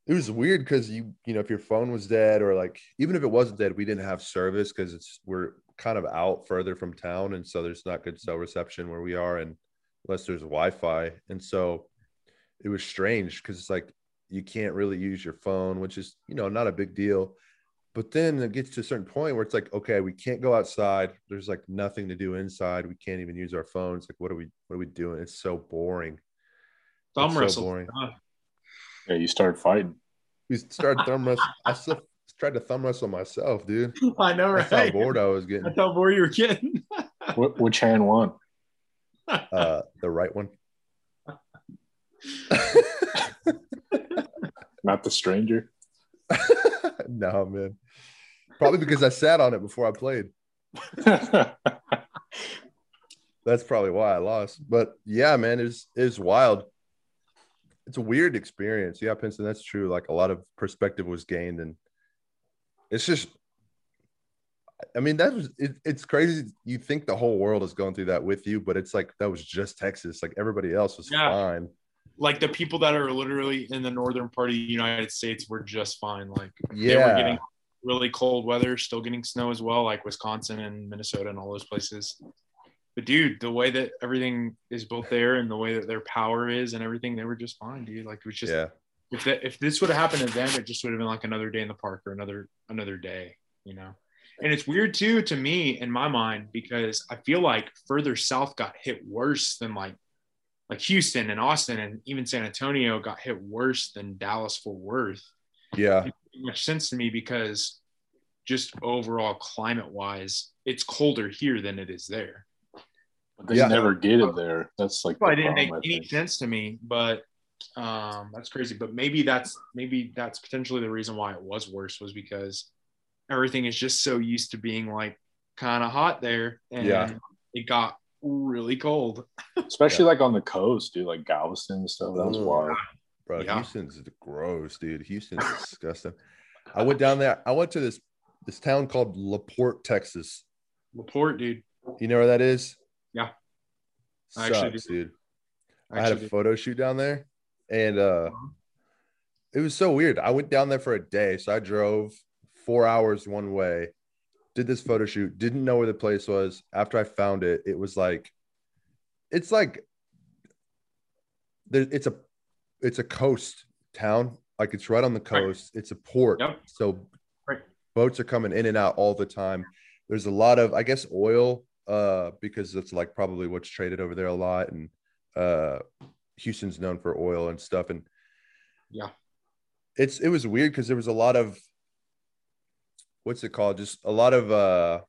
it was weird because you you know if your phone was dead or like even if it wasn't dead we didn't have service because it's we're kind of out further from town and so there's not good cell reception where we are and unless there's wi-fi. And so it was strange because it's like you can't really use your phone which is you know not a big deal. But then it gets to a certain point where it's like okay we can't go outside. There's like nothing to do inside. We can't even use our phones. Like what are we what are we doing? It's so boring. Thumb It's so boring. Yeah, you started fighting. we started thumb wrestle i still tried to thumb wrestle myself dude I know, that's how right? bored i was getting That's how bored you were getting. Wh- which hand won? uh the right one Not the stranger. no man probably because i sat on it before i played that's probably why i lost but yeah man it's it's wild it's a weird experience yeah Pinson, that's true like a lot of perspective was gained and it's just i mean that was it, it's crazy you think the whole world is going through that with you but it's like that was just texas like everybody else was Yeah. fine like the people that are literally in the northern part of the United States were just fine. Like they were getting really cold weather, still getting snow as well, like Wisconsin and Minnesota and all those places. But dude, the way that everything is built there and the way that their power is and everything, they were just fine, dude. Like it was just yeah if that if this would have happened to them, it just would have been like another day in the park or another another day, you know. And it's weird too to me in my mind because I feel like further south got hit worse than like like Houston and Austin and even San Antonio got hit worse than Dallas Fort Worth. yeah It makes much sense to me because just overall climate wise, it's colder here than it is there. But they Yeah. never get it there. That's like the Probably didn't make problem, I any think. sense to me, but um, that's crazy. But maybe that's maybe that's potentially the reason why it was worse was because everything is just so used to being like kind of hot there, and Yeah. it got really cold. Especially like on the coast, dude, like Galveston and stuff. That was wild. Bro, Yeah. Houston's gross, dude. Houston's disgusting. I went down there. I went to this this town called La Porte, Texas. La Porte, dude. You know where that is? Yeah. I Sucks, actually dude. I had a Actually, photo shoot down there, and uh, Uh-huh. it was so weird. I went down there for a day, so I drove four hours one way, did this photo shoot, didn't know where the place was. After I found it, it was like, it's like, there, it's a, it's a coast town. Like it's right on the Right. coast. It's a port, Yep. so Right. boats are coming in and out all the time. There's a lot of, I guess, oil, uh, because it's like probably what's traded over there a lot, and uh, Houston's known for oil and stuff. And Yeah. it's it was weird because there was a lot of what's it called? Just a lot of uh,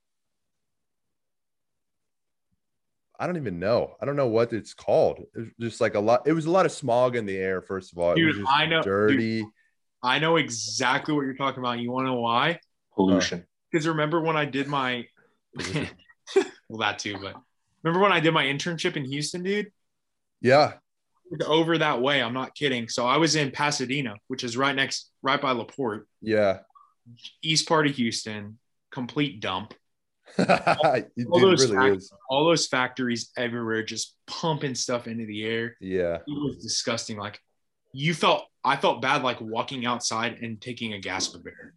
I don't even know. I don't know what it's called. It was just like a lot. It was a lot of smog in the air. First of all, it was Dude, just I know- dude. dirty. I know exactly what you're talking about. You want to know why? Pollution. Because remember when I did my, well, that too, but remember when I did my internship in Houston, dude? Yeah, Over that way, I'm not kidding. So I was in Pasadena, which is right next, right by La Porte, yeah. east part of Houston, complete dump. dude, All those really is. All those factories everywhere, just pumping stuff into the air. Yeah, It was disgusting. Like you felt, I felt bad, like walking outside and taking a gas bear.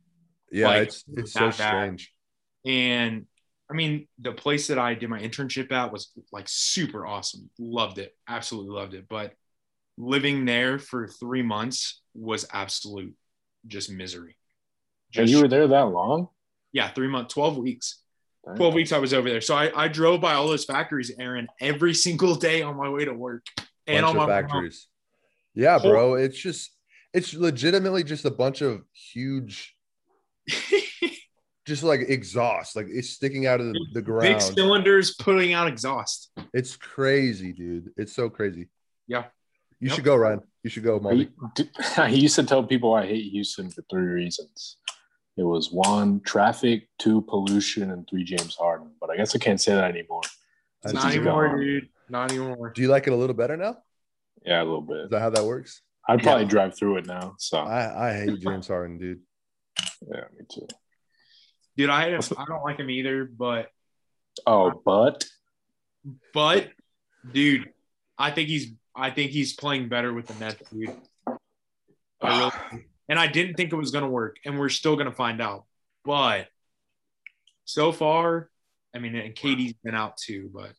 yeah. Like, it's it's so bad. strange. And I mean, the place that I did my internship at was like super awesome. Loved it. Absolutely loved it. But living there for three months was absolute just misery. And you were there that long? yeah, three months, 12 weeks. Dang. 12 weeks I was over there. So I, I drove by all those factories, Aaron, every single day on my way to work and bunch on my way home. factories. Yeah, bro. It's just it's legitimately just a bunch of huge, just like exhaust, like it's sticking out of the, the Big ground. cylinders putting out exhaust. It's crazy, dude. It's so crazy. Yeah. You Yep. should go, Ryan. You should go, I Molly. d- I used to tell people I hate Houston for three reasons. It was one, traffic, two, pollution, and three, James Harden. But I guess I can't say that anymore. That's Not anymore, gone. dude. Not anymore. Do you like it a little better now? Yeah, a little bit. Is that how that works? I'd probably Yeah. drive through it now. So I, I hate James Harden, dude. yeah, me too. Dude, I I don't like him either, but Oh, but But dude, I think he's I think he's playing better with the Nets, dude. I really, and I didn't think it was gonna work, and we're still gonna find out. But so far, I mean, and KD's been out too, but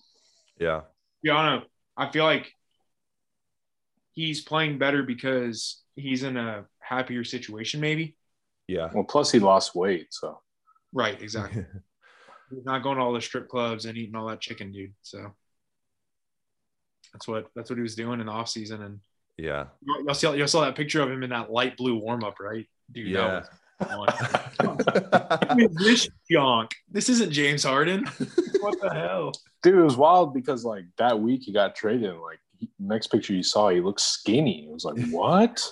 Yeah. yeah, I. I feel like he's playing better because he's in a happier situation, maybe. Yeah. well, plus he lost weight. So Right, exactly. he's not going to all the strip clubs and eating all that chicken, dude. So that's what that's what he was doing in the off season. And Yeah. y'all saw, y'all saw that picture of him in that light blue warm up, right? Dude, Yeah. that was this junk? This isn't James Harden. What the hell? dude, it was wild because like that week he got traded. Like he, next picture you saw, he looked skinny. It was like what?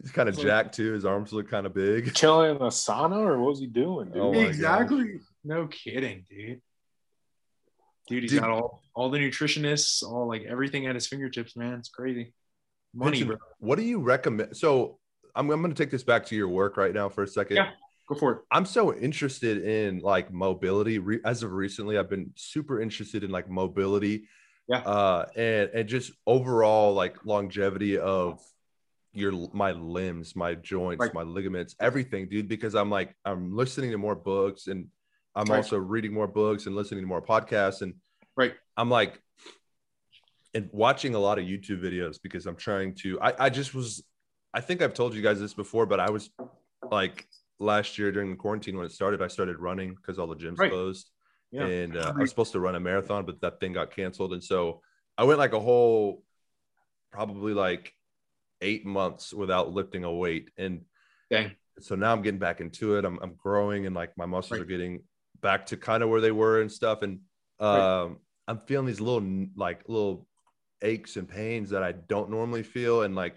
He's kind of Like- jacked too. His arms look kind of big. Chilling in the sauna or what was he doing, dude? Oh my exactly. No kidding, dude. Dude, he's Dude. got all all the nutritionists, all like everything at his fingertips, man. It's crazy. Money, Pinson, bro. What do you recommend? So I'm, I'm going to take this back to your work right now for a second. Yeah. Go for it. I'm so interested in like mobility. Re- as of recently, I've been super interested in like mobility, Yeah. uh, and and just overall like longevity of your my limbs, my joints, Right. my ligaments, everything, dude. Because I'm like I'm listening to more books, and I'm Right. also reading more books and listening to more podcasts, and Right. I'm like and watching a lot of YouTube videos because I'm trying to. I I just was. I think I've told you guys this before, but I was like last year during the quarantine when it started, I started running because all the gyms Right. closed. Yeah. And uh, I was supposed to run a marathon, but that thing got canceled. And so I went like a whole, probably like eight months without lifting a weight. And Dang. so now I'm getting back into it. I'm, I'm growing and like my muscles Right. are getting back to kind of where they were and stuff. And um, Right. I'm feeling these little like little aches and pains that I don't normally feel. And like,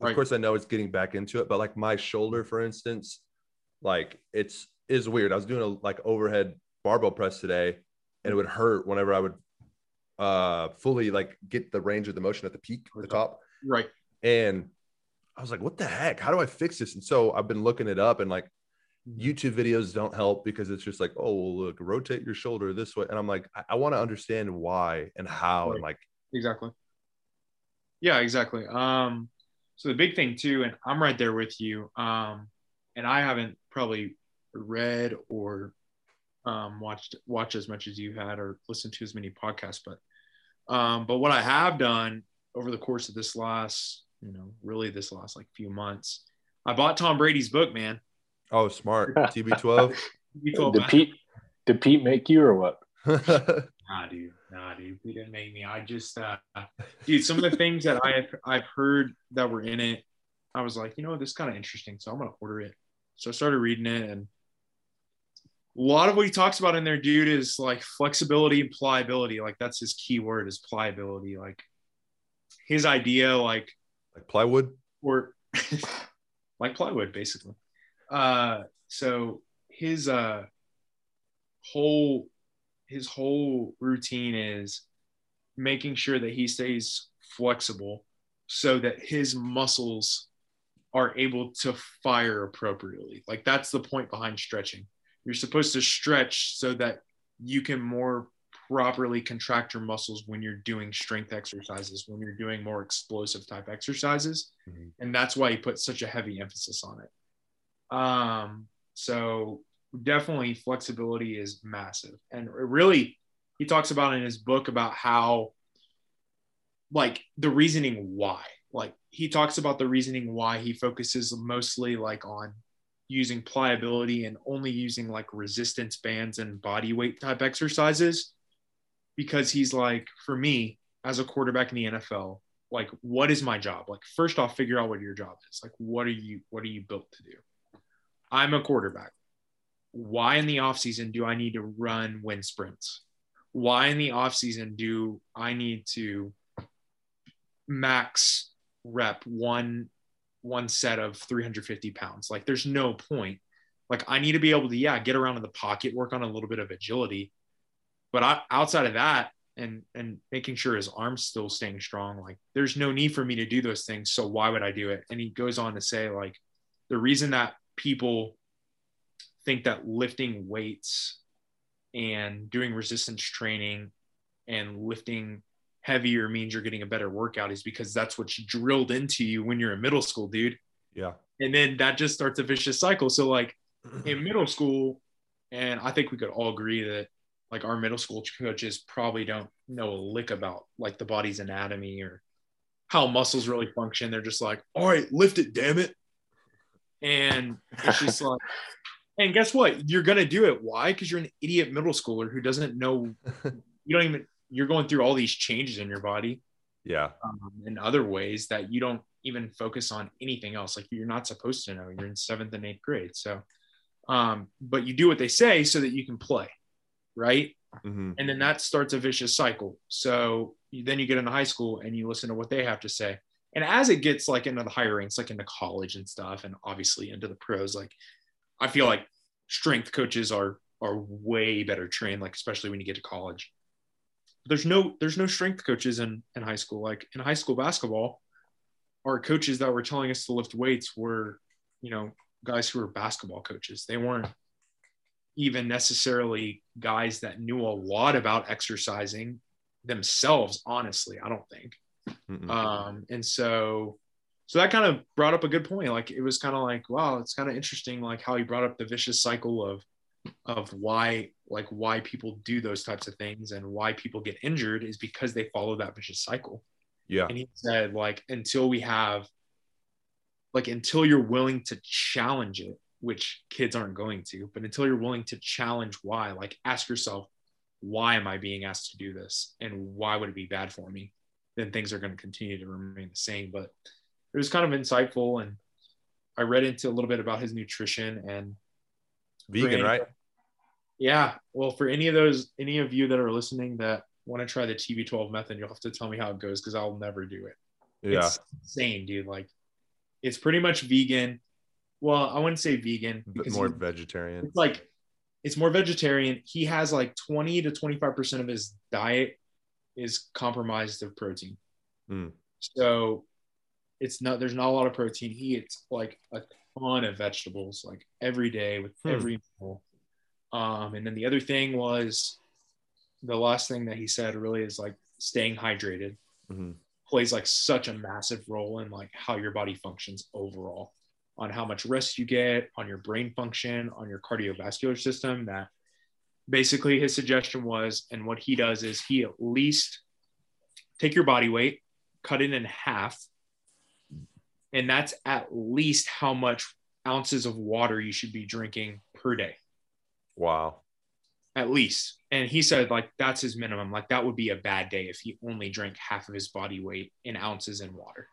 of Right. course, I know it's getting back into it, but like my shoulder, for instance, like it's is weird. I was doing a like overhead barbell press today, and it would hurt whenever I would uh fully like get the range of the motion at the peak, the top. Right. And I was like, what the heck? How do I fix this? And so I've been looking it up and like YouTube videos don't help because it's just like, oh, well, look, rotate your shoulder this way. And I'm like, I, I want to understand why and how. And like, Exactly. Yeah, exactly. Um, so the big thing too, and I'm right there with you. Um, and I haven't probably read or um, watched watched as much as you had or listened to as many podcasts, but um, but what I have done over the course of this last, you know, really this last like few months, I bought Tom Brady's book, man. oh, smart. TB12. You told Did Pete, did Pete make you or what? Nah, dude. Nah, dude. He didn't make me. I just, uh, dude, some of the things that I have, I've heard that were in it, I was like, you know, this is kind of interesting. So I'm going to order it. So I started reading it and a lot of what he talks about in there, dude, is like flexibility and pliability. Like that's his key word is pliability. Like his idea, like, like plywood. or like plywood basically. Uh so his uh whole his whole routine is making sure that he stays flexible so that his muscles are able to fire appropriately. Like that's the point behind stretching. You're supposed to stretch so that you can more properly contract your muscles when you're doing strength exercises when you're doing more explosive type exercises Mhm. and that's why he put such a heavy emphasis on it. Um, so definitely flexibility is massive, and really he talks about in his book about how like the reasoning why like he talks about the reasoning why he focuses mostly like on using pliability and only using like resistance bands and body weight type exercises because he's like for me as a quarterback in the NFL like what is my job? Like first off figure out what your job is. Like what are you what are you built to do? I'm a quarterback. Why in the offseason do i need to run wind sprints? Why in the offseason do i need to max rep one one set of 350 pounds? Like there's no point. Like i need to be able to yeah get around in the pocket work on a little bit of agility but I, outside of that and and making sure his arms still staying strong like there's no need for me to do those things so why would i do it? And he goes on to say like the reason that people think that lifting weights and doing resistance training and lifting heavier means you're getting a better workout is because that's what's drilled into you when you're in middle school dude. Yeah. and then that just starts a vicious cycle. So like in middle school and i think we could all agree that like our middle school coaches probably don't know a lick about like the body's anatomy or how muscles really function they're just like all right lift it damn it and it's just like and guess what you're gonna do it why because you're an idiot middle schooler who doesn't know you don't even you're going through all these changes in your body yeah. um, in other ways that you don't even focus on anything else. Like you're not supposed to know. You're in seventh and eighth grade. So, um, but you do what they say so that you can play, right? hmm And then that starts a vicious cycle. So you, then you get into high school and you listen to what they have to say. And as it gets like into the higher ranks, like into college and stuff, and obviously into the pros, like I feel like strength coaches are are way better trained, like especially when you get to college. There's no there's no strength coaches in in high school. Like in high school basketball, our coaches that were telling us to lift weights were, you know, guys who were basketball coaches. They weren't even necessarily guys that knew a lot about exercising themselves honestly i don't think Mm-mm. um and so so that kind of brought up a good point like it was kind of like wow it's kind of interesting like how he brought up the vicious cycle of of why like why people do those types of things and why people get injured is because they follow that vicious cycle yeah. and he said like until we have like until you're willing to challenge it which kids aren't going to but until you're willing to challenge why like ask yourself why am i being asked to do this and why would it be bad for me then things are going to continue to remain the same but it was kind of insightful and i read into a little bit about his nutrition and Vegan, any- right? yeah well for any of those any of you that are listening that want to try the TB12 method, you'll have to tell me how it goes because I'll never do it. Yeah. It's insane, dude. Like, it's pretty much vegan. Well, I wouldn't say vegan but more vegetarian. it's like it's more vegetarian. He has like 20 to 25% of his diet is compromised of protein. Mm. So it's not there's not a lot of protein. He eats like a ton of vegetables like every day with Hmm. every meal. Um, and then the other thing was the last thing that he said really is like staying hydrated Mhm. plays like such a massive role in like how your body functions overall on how much rest you get on your brain function on your cardiovascular system that basically his suggestion was and what he does is he at least take your body weight cut it in half and that's at least how much ounces of water you should be drinking per day Wow. at least. And he said like that's his minimum. Like that would be a bad day if he only drank half of his body weight in ounces in water.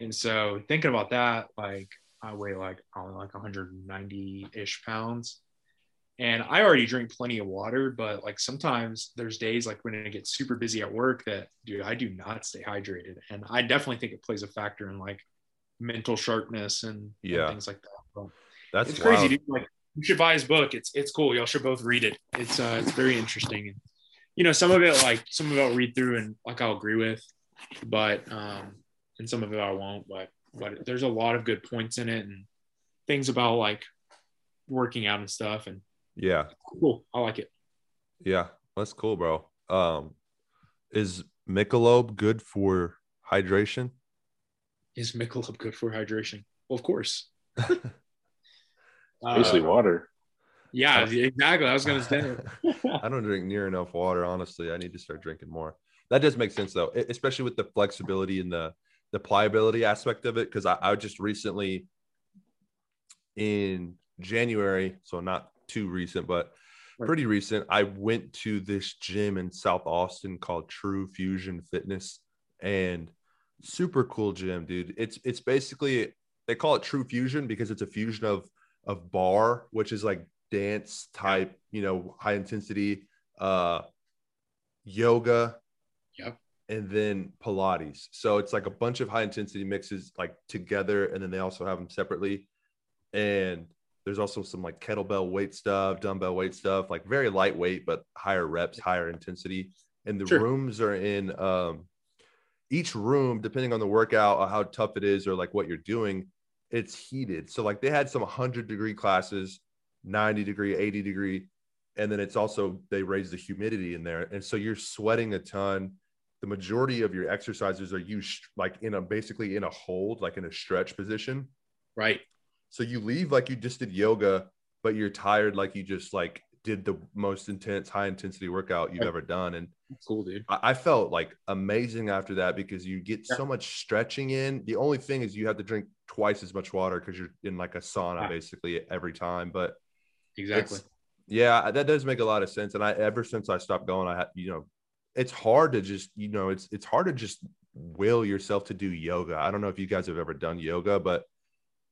And so thinking about that, like I weigh like only like 190 ish pounds. And I already drink plenty of water, but like sometimes there's days like when I get super busy at work that dude, I do not stay hydrated. And I definitely think it plays a factor in like mental sharpness and, and Yeah. things like that. But That's it's crazy, dude. Like you should buy his book. It's it's cool. Y'all should both read it. It's uh it's very interesting. And you know, some of it like some of it I'll read through and like I'll agree with, but um and some of it I won't. But but there's a lot of good points in it and things about like working out and stuff. And Yeah. cool. I like it. Yeah. That's cool, bro. Um, is Michelob good for hydration? Is Michelob good for hydration? Well, of course. Basically, Uh, water. yeah, exactly. I was gonna say. I don't drink near enough water. Honestly, I need to start drinking more. That does make sense though, especially with the flexibility and the the pliability aspect of it. Because I, I just recently in January, so not too recent, but Right. pretty recent, I went to this gym in South Austin called True Fusion Fitness, and super cool gym, dude. It's it's basically they call it True Fusion because it's a fusion of of barre, which is like dance type, you know, high intensity, uh, yoga, Yep. And then Pilates. So it's like a bunch of high intensity mixes like together, and then they also have them separately. And there's also some like kettlebell weight stuff, dumbbell weight stuff, like very lightweight but higher reps, higher intensity. And the Sure. rooms are in um, each room, depending on the workout or how tough it is or like what you're doing, it's heated. So like they had some 100 degree classes, 90 degree, 80 degree, and then it's also they raise the humidity in there, and so you're sweating a ton. The majority of your exercises are you sh- like in a basically in a hold, like in a stretch position. right. So you leave like you just did yoga, but you're tired like you just like did the most intense, high intensity workout you've ever done. And Cool, dude. I, I felt like amazing after that because you get Yeah. so much stretching in. The only thing is you have to drink twice as much water because you're in like a sauna Yeah. basically every time. But Exactly. yeah, that does make a lot of sense. And I ever since I stopped going, I had you know, it's hard to just you know, it's it's hard to just will yourself to do yoga. I don't know if you guys have ever done yoga, but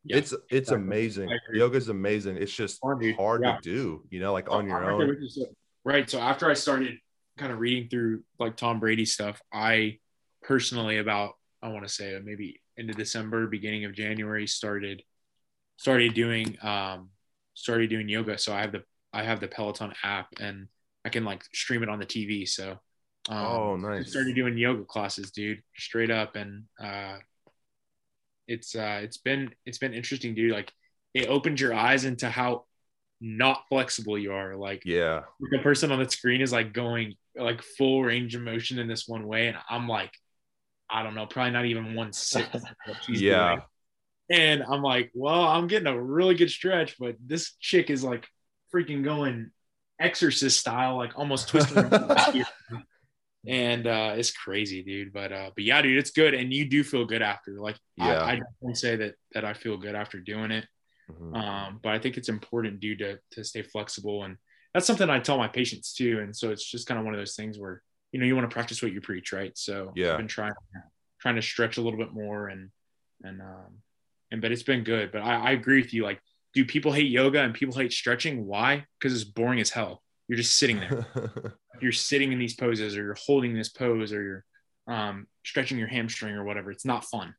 Yeah, it's it's exactly. amazing. Yoga is amazing. It's just hard Yeah. to do, you know, like on your I'm right there own. with you. So- Right. So after I started kind of reading through like Tom Brady stuff, I personally about I want to say maybe into December, beginning of January, started started doing um started doing yoga. So I have the I have the Peloton app and I can like stream it on the TV. So um, Oh, nice. started doing yoga classes, dude, straight up, and uh, it's uh, it's been it's been interesting, dude. Like it opened your eyes into how not flexible you are. Like Yeah. the person on the screen is like going like full range of motion in this one way, and I'm like, I don't know, probably not even one sixth. of Yeah. doing. And I'm like, well, I'm getting a really good stretch, but this chick is like freaking going exorcist style, like almost twisting. and uh, it's crazy, dude. But uh, but yeah, dude, it's good, and you do feel good after. Like, Yeah. I, I definitely say that that I feel good after doing it. Mhm. Um, but I think it's important, dude, to to stay flexible, and that's something I tell my patients too. And so it's just kind of one of those things where you know you want to practice what you preach, right? So Yeah. I've been trying trying to stretch a little bit more, and and um, and but it's been good. But I, I agree with you. Like, do people hate yoga and people hate stretching? Why? Because it's boring as hell. You're just sitting there. you're sitting in these poses, or you're holding this pose, or you're um, stretching your hamstring or whatever. It's not fun.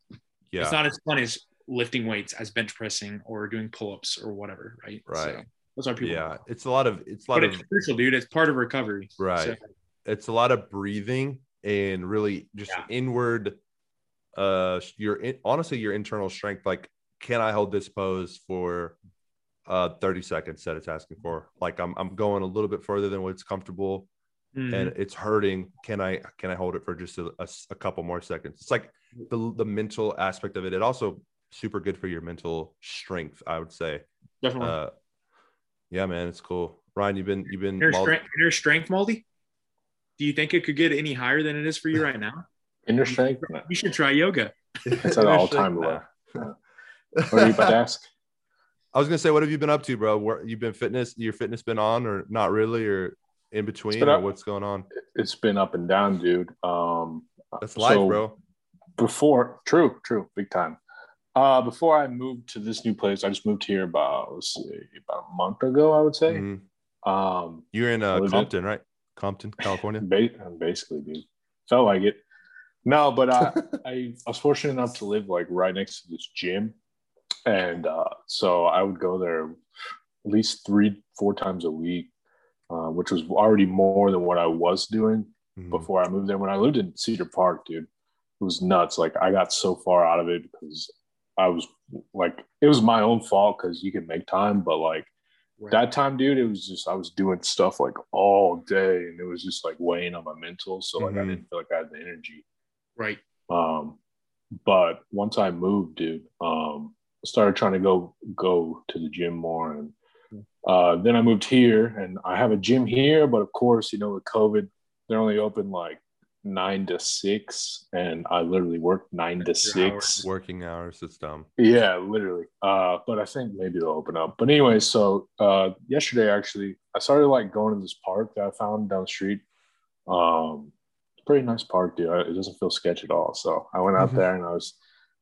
yeah. It's not as fun as lifting weights, as bench pressing, or doing pull-ups or whatever. Right. Right. So that's why people. yeah. It's a lot of it's a lot But of it's crucial, dude. It's part of recovery. Right. So, it's a lot of breathing and really just Yeah. inward uh your in, honestly your internal strength like can i hold this pose for uh 30 seconds that it's asking for like i'm, I'm going a little bit further than what's comfortable mhm. and it's hurting can i can i hold it for just a a couple more seconds it's like the the mental aspect of it it also super good for your mental strength i would say definitely. uh yeah man it's cool ryan you've been you've been inner, mul- strength, inner strength, Moldy. Do you think it could get any higher than it is for you right now? Inner strength. You should try yoga. It's an all-time low. What are you about to ask? I was gonna say, what have you been up to, bro? Where you've been fitness? Your fitness been on, or not really, or in between, or up. what's going on? It's been up and down, dude. Um, That's life, so bro. Before, true, true, big time. Uh, before I moved to this new place, I just moved here about let's see, about a month ago, I would say. Mhm. Um, You're in uh, it? Compton, right? Compton, California. ba- basically, dude, felt like it. No, but I, I, I was fortunate enough to live like right next to this gym, and uh, so I would go there at least three, four times a week, uh, which was already more than what I was doing Mhm. before I moved there. When I lived in Cedar Park, dude, it was nuts. Like I got so far out of it because I was like, it was my own fault because you can make time, but like that time, dude, it was just I was doing stuff like all day, and it was just like weighing on my mental. So like I Mhm. didn't feel like I had the energy. Right. Um, but once I moved, dude, um, I started trying to go go to the gym more, and uh, then I moved here, and I have a gym here. But of course, you know, with COVID, they're only open like nine to six, and I literally work nine to That's your six. Working hours, it's dumb. Yeah, literally. Uh, but I think maybe they'll open up. But anyway, so uh, yesterday actually, I started like going to this park that I found down the street. Um, pretty nice park, dude. It doesn't feel sketch at all. So I went out Mhm. there and I was,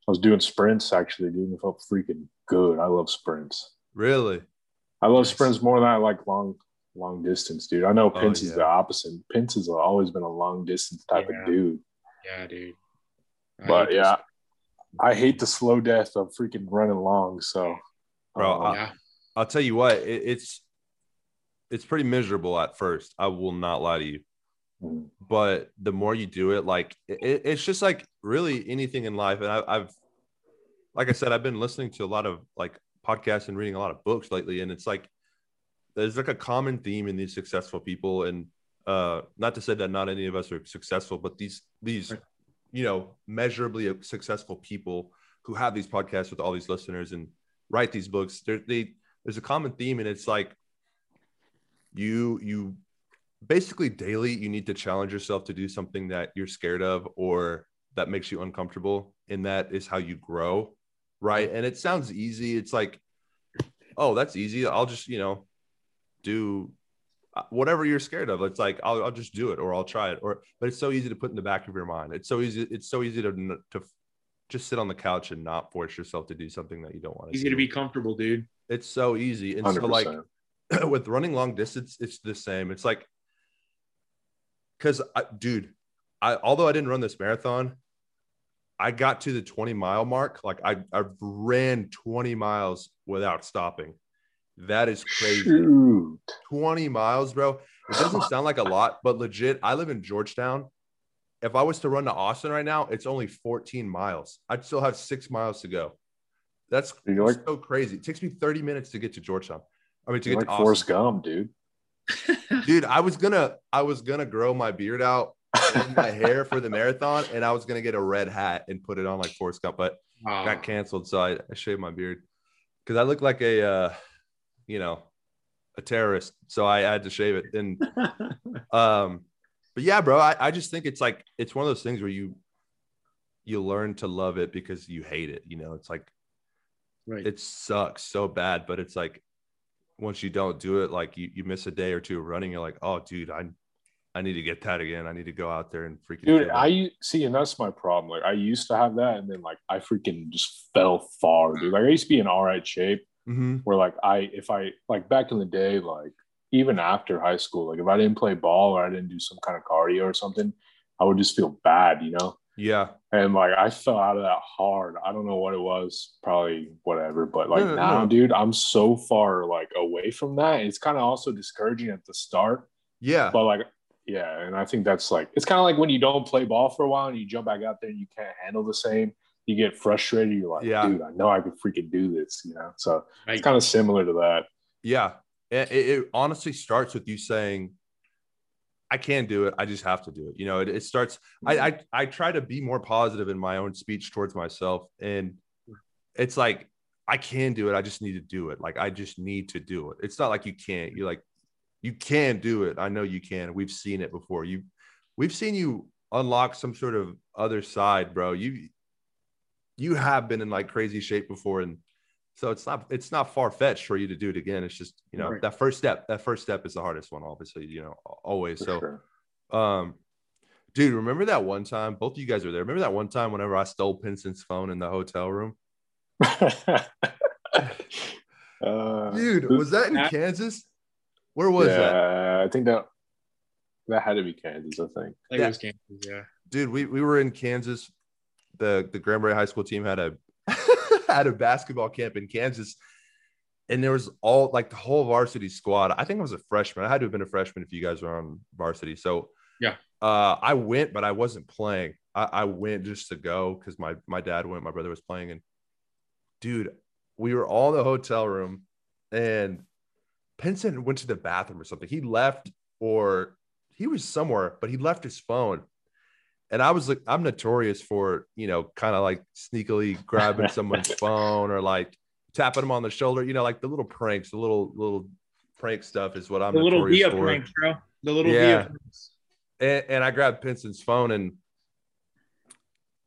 I was doing sprints actually, dude. It felt freaking good. I love sprints. Really? I love Nice. sprints more than I like long, long distance, dude. I know Oh, Pence is the opposite. Pence has always been a long distance type Yeah. of dude. Yeah, dude. I But yeah, this. I hate the slow death of freaking running long. So, Bro, um, I- yeah. I'll tell you what, it, it's it's pretty miserable at first. I will not lie to you. Mm. But the more you do it, like it, it's just like really anything in life. And I, I've, like I said, I've been listening to a lot of like podcasts and reading a lot of books lately, and it's like there's like a common theme in these successful people, and uh, not to say that not any of us are successful, but these these you know measurably successful people who have these podcasts with all these listeners and write these books. There, they there's a common theme, and it's like you you basically daily you need to challenge yourself to do something that you're scared of or that makes you uncomfortable and that is how you grow right and it sounds easy it's like oh that's easy i'll just you know do uh, whatever you're scared of it's like I'll, I'll just do it or i'll try it or but it's so easy to put in the back of your mind it's so easy it's so easy to to just sit on the couch and not force yourself to do something that you don't want to do. Easy do. to be comfortable, dude. it's so easy and 100%. so like with running long distance, it's the same. It's like, because, dude, I although I didn't run this marathon, I got to the 20 mile mark. Like I, I ran 20 miles without stopping. That is crazy. Shoot. 20 miles, bro. It doesn't sound like a lot, but legit, I live in Georgetown. If I was to run to Austin right now, it's only 14 miles. I'd still have six miles to go. That's like- so crazy. It takes me 30 minutes to get to Georgetown. I mean, to get like to Forrest Gump, dude. Dude, I was gonna, I was gonna grow my beard out, my hair for the marathon, and I was gonna get a red hat and put it on like Forrest Gump, but Wow. got canceled, so I, I shaved my beard because I look like a, uh, you know, a terrorist. So I had to shave it. And um, but yeah, bro, I, I just think it's like it's one of those things where you you learn to love it because you hate it. You know, it's like right. it sucks so bad, but it's like once you don't do it, like you, you miss a day or two of running, you're like, oh dude, I I need to get that again. I need to go out there and freaking Dude. I see, and that's my problem. Like, I used to have that, and then like I freaking just fell far, dude. Like, I used to be in all right shape, Mhm. where like I, if I like back in the day, like even after high school, like if I didn't play ball or I didn't do some kind of cardio or something, I would just feel bad, you know. Yeah. And like I fell out of that hard. I don't know what it was, probably whatever. But like No, no, now, no. dude, I'm so far like away from that. It's kind of also discouraging at the start. Yeah. But like, yeah, and I think that's like it's kind of like when you don't play ball for a while and you jump back out there and you can't handle the same. You get frustrated. You're like, Yeah. dude, I know I could freaking do this, you know. So Right. it's kind of similar to that. Yeah. It it honestly starts with you saying, I can do it. I just have to do it. You know, it, it starts, I, mm-hmm. I, I try to be more positive in my own speech towards myself. And it's like, I can do it. I just need to do it. Like, I just need to do it. It's not like you can't. You're like, you can do it. I know you can. We've seen it before. You, we've seen you unlock some sort of other side, bro. You, you have been in like crazy shape before. And so it's not, it's not far fetched for you to do it again. It's just, you know, Right. that first step, that first step is the hardest one, obviously, you know, always. For so, sure. um, dude, remember that one time? Both of you guys were there. Remember that one time whenever I stole Pinson's phone in the hotel room? uh, Dude, was that in That- Kansas? Where was yeah, that? I think that that had to be Kansas. I think. I think Yeah. it was Kansas, yeah. Dude, we, we were in Kansas. The the Granbury High School team had a had a basketball camp in Kansas. And there was all like the whole varsity squad. I think I was a freshman. I had to have been a freshman if you guys were on varsity. So Yeah. uh, I went, but I wasn't playing. I, I went just to go because my my dad went, my brother was playing, and dude, we were all in the hotel room, and Pinson went to the bathroom or something. He left, or he was somewhere, but he left his phone. And I was like, I'm notorious for, you know, kind of like sneakily grabbing someone's phone or like tapping them on the shoulder, you know, like the little pranks, the little little prank stuff is what I'm The little Via for. pranks, bro. The little Yeah. And, and I grabbed Pinson's phone and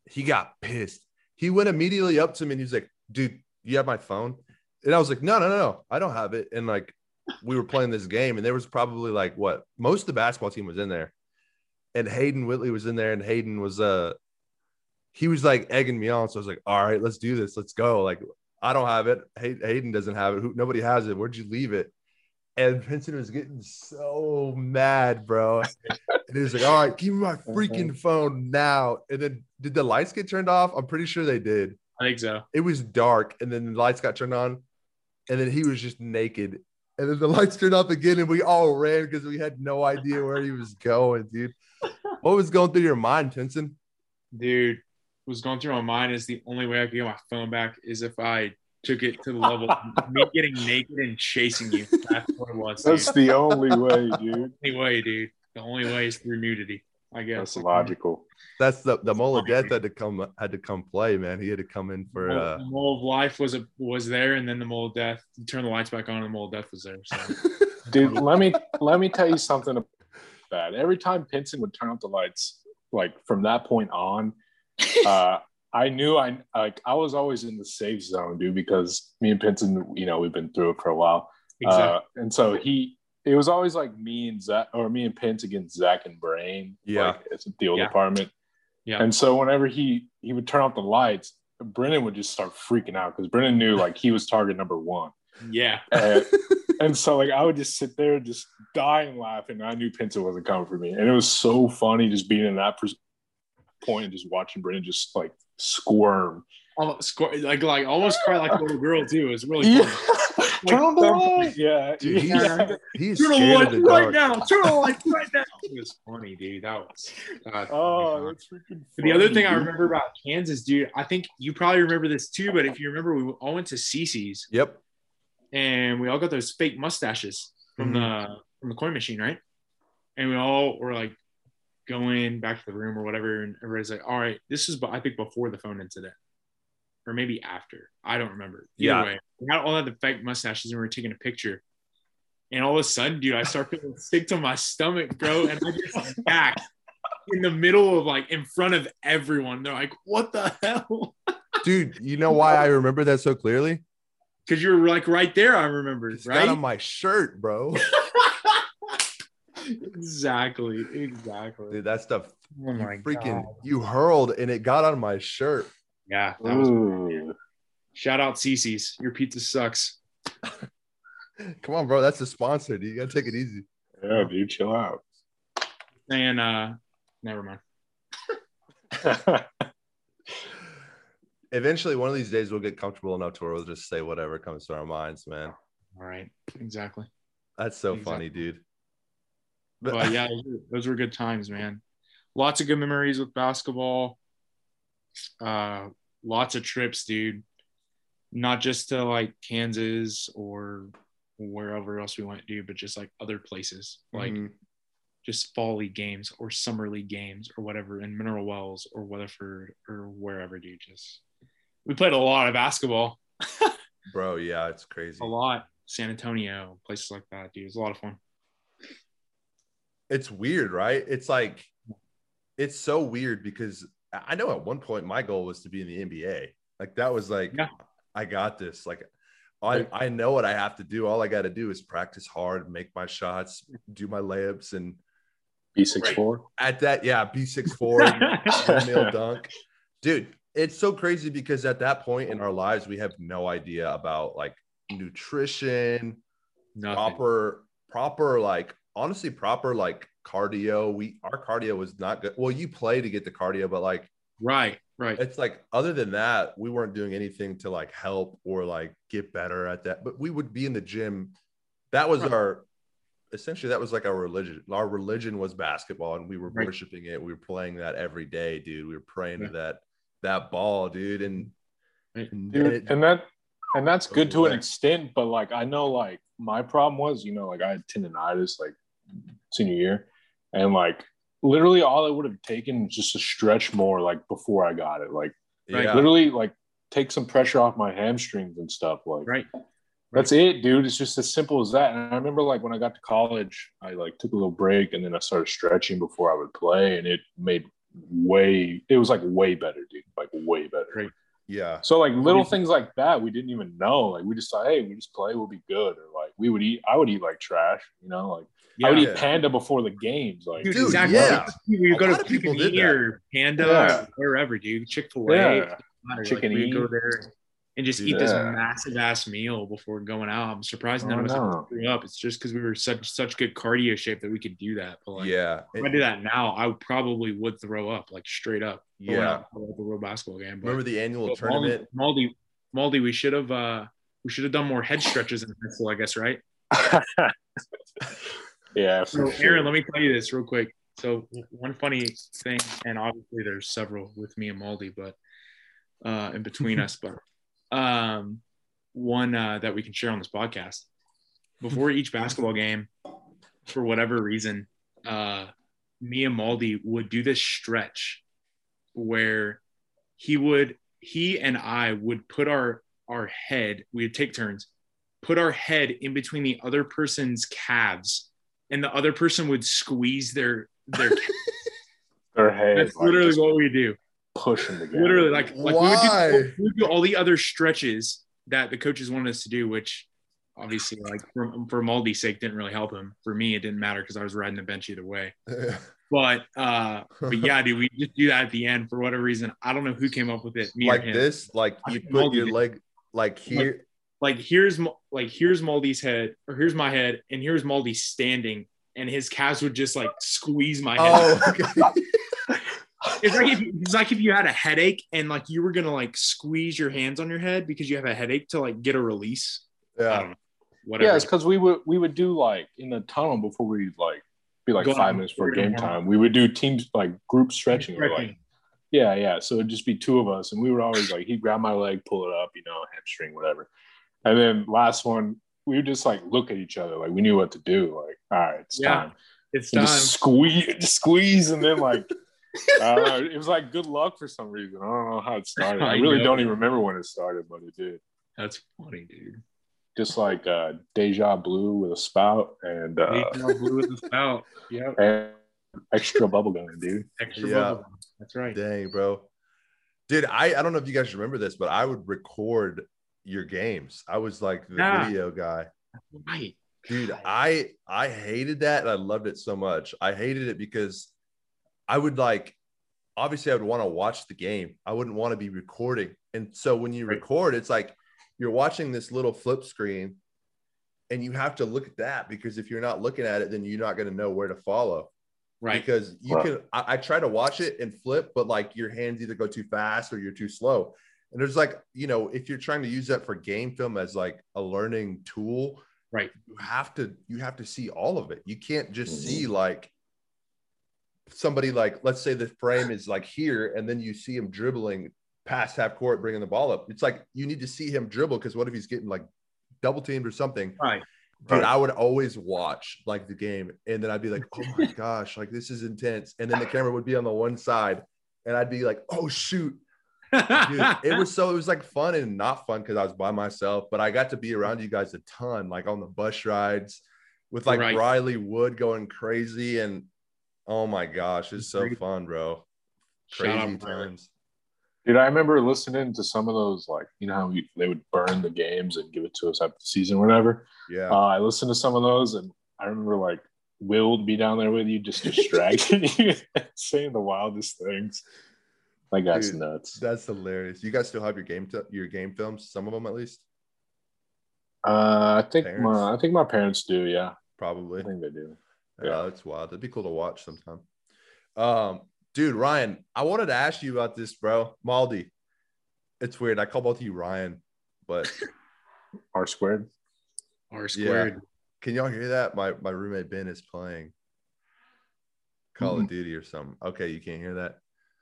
he got pissed. He went immediately up to me and he was like, dude, you have my phone? And I was like, no, no, no, no, I don't have it. And like, we were playing this game and there was probably like what most of the basketball team was in there. And Hayden Whitley was in there and Hayden was, uh, he was like egging me on. So I was like, all right, let's do this. Let's go. Like, I don't have it. Hay- Hayden doesn't have it. Who, nobody has it. Where'd you leave it? And Pinson was getting so mad, bro. And he was like, all right, give me my freaking phone now. And then did the lights get turned off? I'm pretty sure they did. I think so. It was dark, and then the lights got turned on, and then he was just naked. And then the lights turned off again, and we all ran because we had no idea where he was going, dude. What was going through your mind, Pinson? Dude, what was going through my mind is the only way I could get my phone back is if I took it to the level of me getting naked and chasing you. That's what it was. Dude. That's the only way, dude. the only way, dude. The only way is through nudity. I guess. That's logical. That's the the mole of death had to come had to come play, man. He had to come in for The uh mole of life was a, was there, and then the mole of death. You turn the lights back on, and the mole of death was there. So Dude, let me let me tell you something about that. Every time Pinson would turn off the lights, like from that point on, uh, I knew I like I was always in the safe zone, dude, because me and Pinson, you know, we've been through it for a while. exactly. Uh, and so he it was always like me and Zach or me and Pence against Zach and Brennan. Yeah. Like it's the old Yeah. apartment. Yeah. And so whenever he he would turn off the lights, Brennan would just start freaking out because Brennan knew like he was target number one. Yeah. And, and so like I would just sit there just dying laughing. I knew Pinto wasn't coming for me. And it was so funny just being in that pers- point and just watching Brennan just like squirm. Almost, squ- like like almost cry like a little girl too. It was really Yeah. funny. Turn on the light. Yeah. Dude, he's, yeah. he's Turn on the scared of lights the right now. Turn on the lights right now. It was funny, dude. That was. God, Oh, that's freaking But the other funny, thing I remember about Kansas, dude, I think you probably remember this too. But if you remember, we all went to CiCi's Yep. And we all got those fake mustaches from the mm-hmm. from the coin machine, right? And we all were like going back to the room or whatever, and everybody's like, "All right, this is I think before the phone incident, or maybe after. I don't remember. Either Yeah. way, we had all had the fake mustaches and we were taking a picture." And all of a sudden, dude, I start feeling sick to my stomach, bro, and I just back in the middle of like in front of everyone. They're like, "What the hell?" Dude, you know why I remember that so clearly? Because you were like right there. I remember, It's right? got on my shirt, bro. exactly, exactly. Dude, that stuff Oh you freaking God. you hurled and it got on my shirt. Yeah, that was shout out CiCi's. Your pizza sucks. Come on, bro. That's the sponsor, dude. You gotta take it easy. Yeah, dude, chill out. And uh, never mind. Eventually, one of these days, we'll get comfortable enough to where we'll just say whatever comes to our minds, man. All right, exactly. That's so Exactly. funny, dude. But yeah, those were, those were good times, man. Lots of good memories with basketball. Uh, lots of trips, dude. Not just to like Kansas or wherever else we went, dude, but just like other places, like Mhm. just fall league games or summer league games or whatever in Mineral Wells or Weatherford or wherever, dude. Just we played a lot of basketball, bro, yeah, it's crazy. a lot. San Antonio, places like that, dude. It's a lot of fun. It's weird, right? It's like, it's so weird because I I know at one point my goal was to be in the NBA. Like that was like, Yeah. I got this. Like, I I know what I have to do. All I got to do is practice hard, make my shots, do my layups, and B six four. at that, yeah, B six four, nail dunk, dude. It's so crazy because at that point in our lives, we have no idea about like nutrition, Nothing. proper, proper, like honestly, proper like cardio. We our cardio was not good. Well, you play to get the cardio, but like Right, right. it's like other than that, we weren't doing anything to like help or like get better at that. But we would be in the gym. That was Right. our essentially that was like our religion. Our religion was basketball, and we were Right. worshiping it. We were playing that every day, dude. We were praying to that that ball, dude. And, and Dude, it- and that and that's oh, good to an extent, but like I know like my problem was, you know, like I had tendonitis like senior year, and like literally all it would have taken was just to stretch more like before I got it. Like Right. yeah, literally like take some pressure off my hamstrings and stuff. Like Right. that's it, dude. It's just as simple as that. And I remember like when I got to college, I like took a little break and then I started stretching before I would play, and it made way it was like way better, dude. Like way better. Great. yeah, So like little you- things like that, we didn't even know. Like we just thought, hey, we just play, we'll be good. Or like we would eat, I would eat like trash, you know, like I would Yeah. eat panda before the games. Like Dude, Dude, exactly. yeah. We A go to people Chicken did or Panda, Yeah. wherever, dude. Chick Fil A, yeah, Chicken we E. go there and just Dude, eat this massive ass meal before going out. I'm surprised none Oh, of us no. threw up. It's just because we were such such good cardio shape that we could do that. But like, yeah, if I do that now, I probably would throw up like straight up. But yeah. not at the real basketball game. But Remember the annual tournament? Maldi, Maldi, we should have uh we should have done more head stretches in high school, I guess, right? yeah. So, sure. Aaron, let me tell you this real quick. So, one funny thing, and obviously there's several with me and Maldi, but uh, in between us, but um, one uh, that we can share on this podcast. Before each basketball game, for whatever reason, uh, me and Maldi would do this stretch where he would, he and I would put our our head, we would take turns, put our head in between the other person's calves and the other person would squeeze their their Their head. that's literally just what we do push them together. literally like like Why? we would, do, we would do all the other stretches that the coaches wanted us to do which obviously like for, for Maldi's sake didn't really help him for me it didn't matter because I was riding the bench either way but uh but yeah dude we just do that at the end for whatever reason I don't know who came up with it me like or him. this, like you put Moldy your did. leg like here. like here's Mo- like here's Maldi's head or here's my head and here's Maldi standing and his calves would just like squeeze my head Oh, okay. It's like if it's like if you had a headache and like you were gonna like squeeze your hands on your head because you have a headache to like get a release. Yeah. know. Whatever. Yeah, it's because we would we would do like in the tunnel before we like be like Go five out. minutes for game have- time. We would do teams like group stretching. We're like, yeah, yeah. So it'd just be two of us, and we would always like he'd grab my leg, pull it up, you know, hamstring, whatever. And then last one, we would just like look at each other, like we knew what to do. Like, all right, it's Yeah. time. It's And time. just squeeze, just squeeze, and then like. I. It was like good luck for some reason. I don't know how it started. I I really know. don't even remember when it started, but it did. That's funny, dude. Just like uh, Deja Blue with a spout and uh, Deja blue with the spout. Yep. and extra bubble gum, dude. Extra Yeah. bubble gum. That's right. Dang, bro. Dude, I, I don't know if you guys remember this, but I would record your games. I was like the Yeah. video guy. Right. Dude, I I hated that and I loved it so much. I hated it because I would like obviously I would want to watch the game. I wouldn't want to be recording. And so when you record, it's like you're watching this little flip screen and you have to look at that because if you're not looking at it, then you're not going to know where to follow. Right. Because you Right. can, I, I try to watch it and flip, but like your hands either go too fast or you're too slow. And there's like, you know, if you're trying to use that for game film as like a learning tool, Right. you have to you have to see all of it. You can't just Mhm. see like somebody like let's say the frame is like here and then you see him dribbling past half court bringing the ball up. It's like you need to see him dribble because what if he's getting like double teamed or something? Right. Dude, Right. I would always watch like the game and then I'd be like, "Oh my gosh, like this is intense." And then the camera would be on the one side and I'd be like, "Oh shoot." Dude, it was so it was like fun and not fun because I was by myself, but I got to be around you guys a ton, like on the bus rides with like Right. Riley Wood going crazy, and oh my gosh, it's so fun, bro. Shout out, Crazy Riley. times. Dude, I remember listening to some of those, like, you know how we, they would burn the games and give it to us after the season, or whatever. Yeah, Uh, I listened to some of those, and I remember like Will be down there with you, just distracting you, saying the wildest things. That guy's Dude, nuts. that's hilarious. You guys still have your game t- your game films, some of them at least, Uh, I think Parents? my I think my parents do. Yeah, probably. I think they do. Yeah, Yeah. that's wild. It'd be cool to watch sometime. Um, dude, Ryan, I wanted to ask you about this, bro. Maldi. It's weird. I call both of you Ryan, but R squared. R squared. can y'all hear that? My my roommate Ben is playing Call Mm-hmm. of Duty or something. Okay, you can't hear that.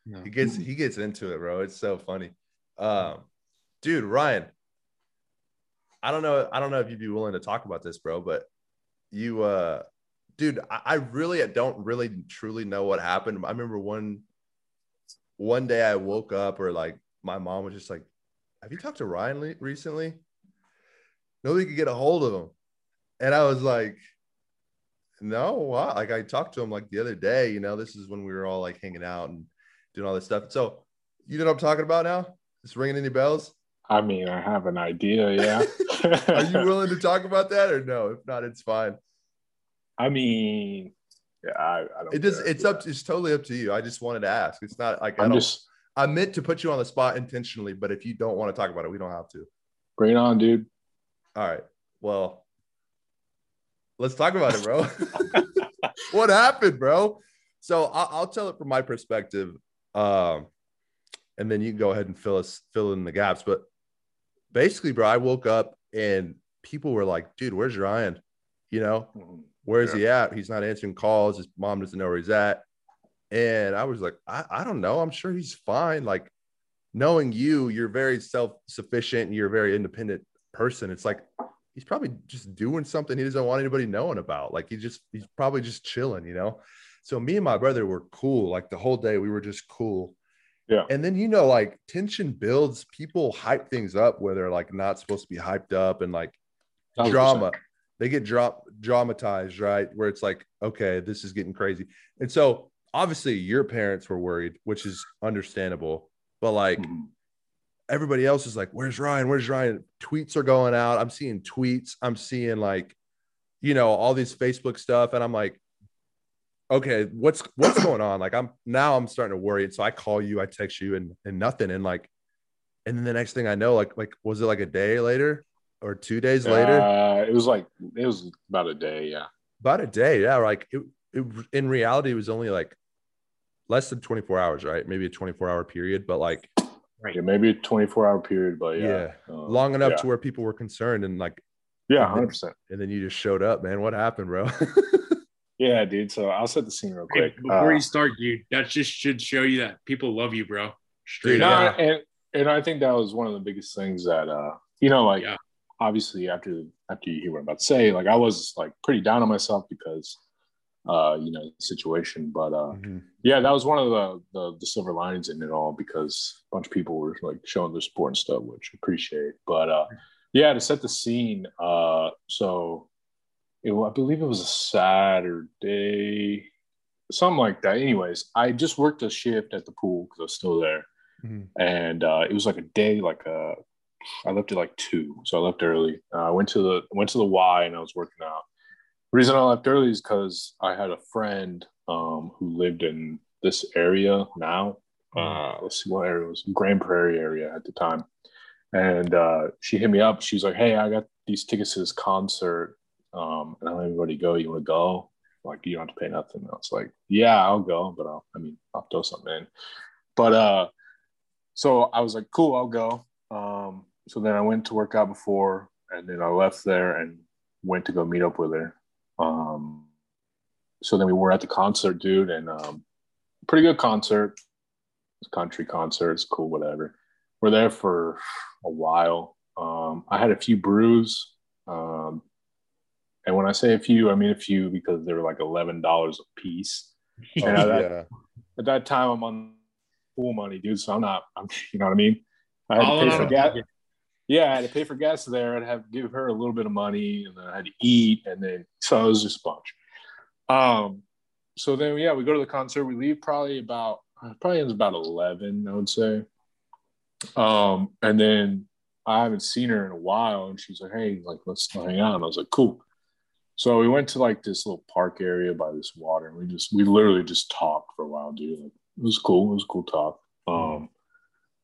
No. He gets he gets into it, bro. It's so funny. Um, dude, Ryan. I don't know. I don't know if you'd be willing to talk about this, bro, but you uh dude, I, I really don't really truly know what happened. I remember one one day I woke up or like my mom was just like, Have you talked to Ryan le- recently? Nobody could get a hold of him. And I was like, No, why? Like I talked to him like the other day, you know, this is when we were all like hanging out and doing all this stuff. So you know what I'm talking about now? It's ringing any bells? I mean, I have an idea. Yeah. Are you willing to talk about that or no? If not, it's fine. I mean, yeah, I, I don't. It care. it's up it's totally up to you. I just wanted to ask. It's not like I I'm don't just I meant to put you on the spot intentionally, but if you don't want to talk about it, we don't have to. bring it on, dude. All right. Well, let's talk about it, bro. what happened, bro? So I'll, I'll tell it from my perspective, um, and then you can go ahead and fill us fill in the gaps. But basically, bro, I woke up and people were like, "Dude, where's Ryan? You know, where's he at? He's not answering calls. His mom doesn't know where he's at." And I was like, I, I don't know. I'm sure he's fine. Like, knowing you, you're very self sufficient and you're a very independent person. It's like he's probably just doing something he doesn't want anybody knowing about. Like he just he's probably just chilling, you know. So me and my brother were cool. Like the whole day we were just cool. Yeah. And then you know, like tension builds, people hype things up where they're like not supposed to be hyped up and like 100%. drama. They get drop dramatized, right? Where it's like, okay, this is getting crazy. And so obviously your parents were worried, which is understandable. But like Mhm. everybody else is like, where's Ryan? Where's Ryan? Tweets are going out. I'm seeing tweets. I'm seeing like, you know, all these Facebook stuff. And I'm like, okay, what's what's going on? Like I'm now I'm starting to worry. And so I call you, I text you and and nothing. And like, and then the next thing I know, like, like was it like a day later or two days later? Uh, it was like it was about a day. Yeah. About a day, yeah. Like it, it in reality, it was only like less than 24 hours, right? Maybe a 24 hour period, but like Yeah, maybe a 24 hour period, but yeah, Yeah. Uh, long enough yeah. to where people were concerned and like yeah, hundred percent. and then you just showed up, man. What happened, bro? Yeah, dude. So I'll set the scene real Hey, quick. before Uh, you start, dude, that just should show you that people love you, bro. Straight Dude, up. Yeah. and and I think that was one of the biggest things that uh, you know, like Yeah. Obviously after after you hear what I'm about to say, like I was like pretty down on myself because uh, you know, the situation. But uh Mhm. yeah, that was one of the, the the silver linings in it all because a bunch of people were like showing their support and stuff, which I appreciate. But uh yeah, to set the scene, uh so it, I believe it was a Saturday, something like that. Anyways, I just worked a shift at the pool because I was still there, Mhm. and uh, it was like a day, like uh, I left at like two, so I left early. Uh, I went to the went to the Y and I was working out. The reason I left early is because I had a friend um, who lived in this area now. Uh, let's see what area it was Grand Prairie area at the time, and uh, she hit me up. She was like, "Hey, I got these tickets to this concert, um, and I don't everybody go. You want to go? Like, you don't have to pay nothing." I was like, "Yeah, I'll go, but I'll, I mean, I'll throw something in." But uh, so I was like, "Cool, I'll go." Um, so then I went to work out before, and then I left there and went to go meet up with her. Um, so then we were at the concert, dude, and um, pretty good concert. Country concert, it's cool, whatever. We're there for a while. Um, I had a few brews. Um, and when I say a few, I mean a few because they were like eleven dollars a piece. Oh, And at, that, yeah. at that time, I'm on pool money, dude. So I'm not. I'm, you know what I mean? I had All to in pay for on gas. Yeah, I had to pay for gas there. I'd have give her a little bit of money, and then I had to eat, and then so it was just a bunch. Um, so then yeah, we go to the concert. We leave probably about probably ends about eleven, I would say. Um, and then I haven't seen her in a while, and she's like, "Hey, like let's hang out." And I was like, "Cool." So we went to like this little park area by this water, and we just we literally just talked for a while, dude. Like, it was cool. It was cool talk.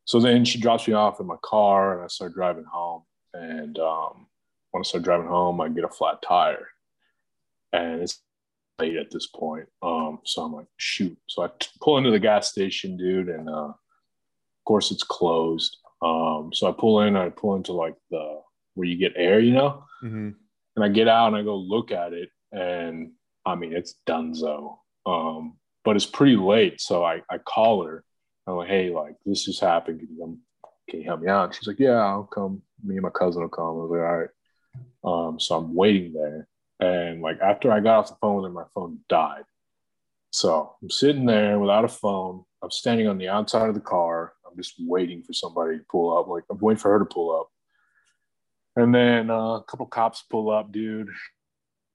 So then she drops me off in my car, and I start driving home. And um, when I start driving home, I get a flat tire, and it's late at this point. Um, so I'm like, shoot. So I t- pull into the gas station, dude, and uh, of course it's closed. Um, so I pull in, I pull into like the where you get air, you know, Mhm. and I get out and I go look at it, and I mean it's Dunzo. Um, but it's pretty late, so I I call her. I'm like, hey, like this just happened. Can you, can you help me out? She's like, yeah, I'll come. Me and my cousin will come. I was like, all right. Um, so I'm waiting there, and like after I got off the phone with her, my phone died. So I'm sitting there without a phone. I'm standing on the outside of the car. I'm just waiting for somebody to pull up. Like I'm waiting for her to pull up. And then uh, a couple cops pull up, dude.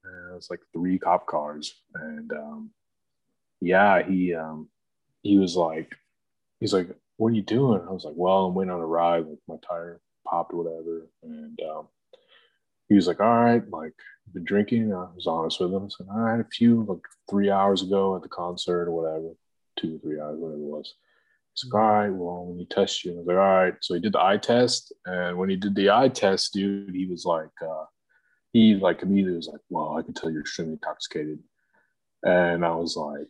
And it's like three cop cars, and um, yeah, he um, he was like, he's like, "What are you doing?" I was like, "Well, I'm waiting on a ride. Like my tire popped or whatever." And um, he was like, "All right, like been drinking." I was honest with him. I said, "I had a few like three hours ago at the concert or whatever, two or three hours, whatever it was." He's like, "All right, well, when you test you," I was like, "All right." So he did the eye test, and when he did the eye test, dude, he was like, uh, he like immediately was like, "Well, I can tell you're extremely intoxicated," and I was like,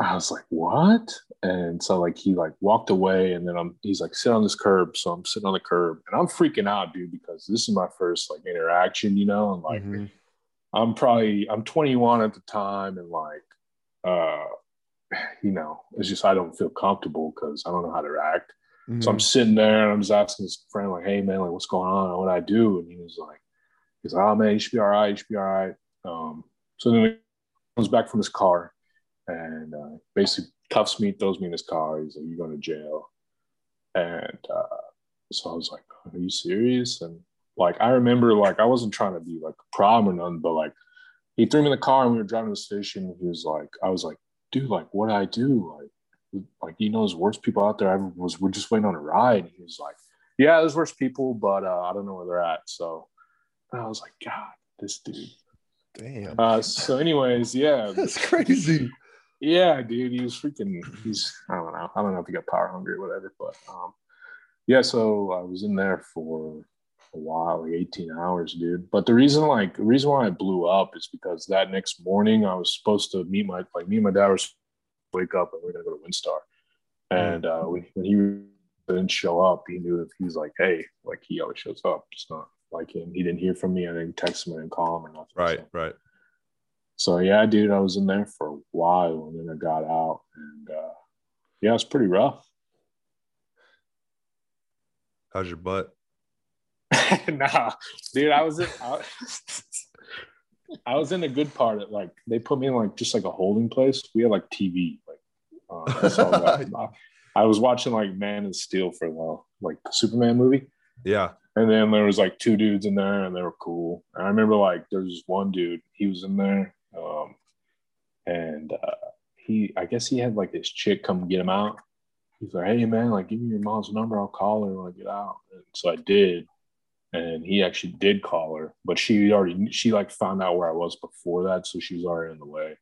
I was like, "What?" And so like he like walked away, and then I'm he's like, "Sit on this curb." So I'm sitting on the curb, and I'm freaking out, dude, because this is my first like interaction, you know, and like Mhm. I'm probably I'm 21 at the time, and like, uh, you know, it's just I don't feel comfortable because I don't know how to act. So I'm Mhm. sitting there and I'm just asking this friend like, "Hey man, like what's going on? What I do?" And he was like, "He's like, oh man, you should be all right. You should be all right." Um, so then he comes back from his car and uh, basically cuffs me, throws me in his car. He's like, "You're going to jail." And uh, so I was like, "Are you serious?" And like I remember, like I wasn't trying to be like a problem or nothing, but like he threw me in the car and we were driving to the station. He was like, "I was like, dude, like what do I do, like." like you know there's worse people out there. I was we're just waiting on a ride. And he was like, Yeah, there's worse people, but uh, I don't know where they're at. So I was like, God, this dude. Damn. Uh, so anyways, yeah. That's crazy. Yeah, dude. He was freaking he's I don't know. I don't know if he got power hungry or whatever, but um yeah, so I was in there for a while, like 18 hours, dude. But the reason like the reason why I blew up is because that next morning I was supposed to meet my like me and my dad were to wake up and we are gonna go to Windstar. And uh when, when he didn't show up, he knew if he's like, hey, like he always shows up. It's not like him. He didn't hear from me. I didn't text him, I didn't call him or nothing. Right, So, right. So yeah, dude, I was in there for a while and then I got out and uh yeah, it's pretty rough. How's your butt? nah, dude, I was in I, I was in a good part of like they put me in like just like a holding place. We had like TV, like uh, so I, I was watching like Man of Steel for a while, like the Superman movie. Yeah. And then there was like two dudes in there, and they were cool. And I remember like there was one dude, he was in there, um, and uh, he, I guess he had like this chick come get him out. He's like, "Hey man, like give me your mom's number, I'll call her when I get out." And so I did, and he actually did call her, but she already she like found out where I was before that, so she was already in the way.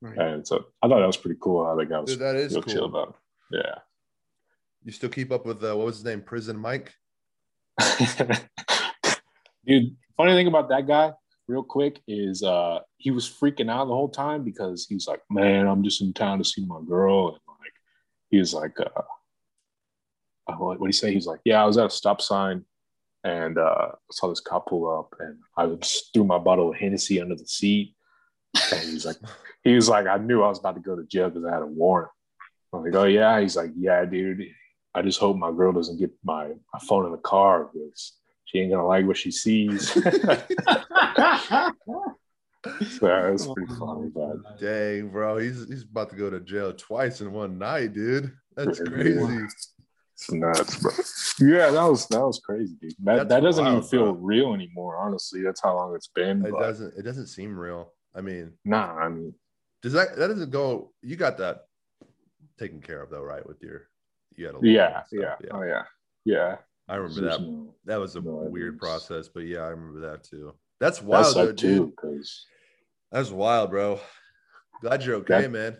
Right. And so I thought that was pretty cool how the guy was Dude, that is real chill about it. Yeah. You still keep up with uh, what was his name? Prison Mike. Dude, funny thing about that guy, real quick, is uh he was freaking out the whole time because he was like, Man, I'm just in town to see my girl. And like he was like, uh, uh what do you say? He's like, Yeah, I was at a stop sign and uh saw this cop pull up and I just threw my bottle of Hennessy under the seat. And he's like, he was like, I knew I was about to go to jail because I had a warrant. I'm like, oh yeah. He's like, yeah, dude. I just hope my girl doesn't get my, my phone in the car because she ain't gonna like what she sees. so that was pretty oh, funny, but Dang, bro, he's he's about to go to jail twice in one night, dude. That's crazy. it's nuts, bro. Yeah, that was that was crazy, dude. That, that doesn't even feel bro. real anymore. Honestly, that's how long it's been. It but doesn't it doesn't seem real. I mean, Nah, I mean, does that that doesn't go? You got that taken care of though, right? With your you had a yeah, stuff, yeah, oh yeah, yeah. I remember that. no- That was a no weird evidence. process, but yeah, I remember that too. That's That wild, though, sucked dude. too, because That's wild, bro. Glad you're okay, That- man.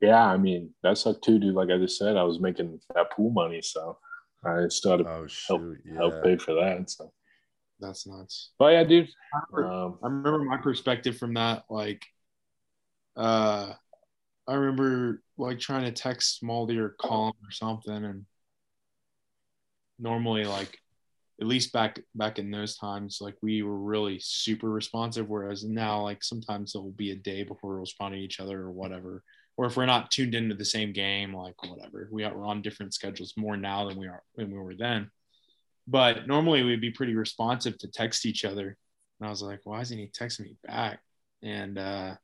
yeah, I mean that sucked too, dude. Like I just said, I was making that pool money, so I started had to Oh shoot, help yeah. pay for that. So, That's nuts. but yeah, dude. I Um, remember my perspective from that. Like, uh, I remember like trying to text Maldy or call him or something, and normally, like, at least back back in those times, like we were really super responsive. Whereas now, like sometimes it will be a day before we respond to each other or whatever. Or if we're not tuned into the same game, like whatever, we are we're on different schedules more now than we are when we were then. But normally we'd be pretty responsive to text each other. And I was like, why isn't he texting me back? And uh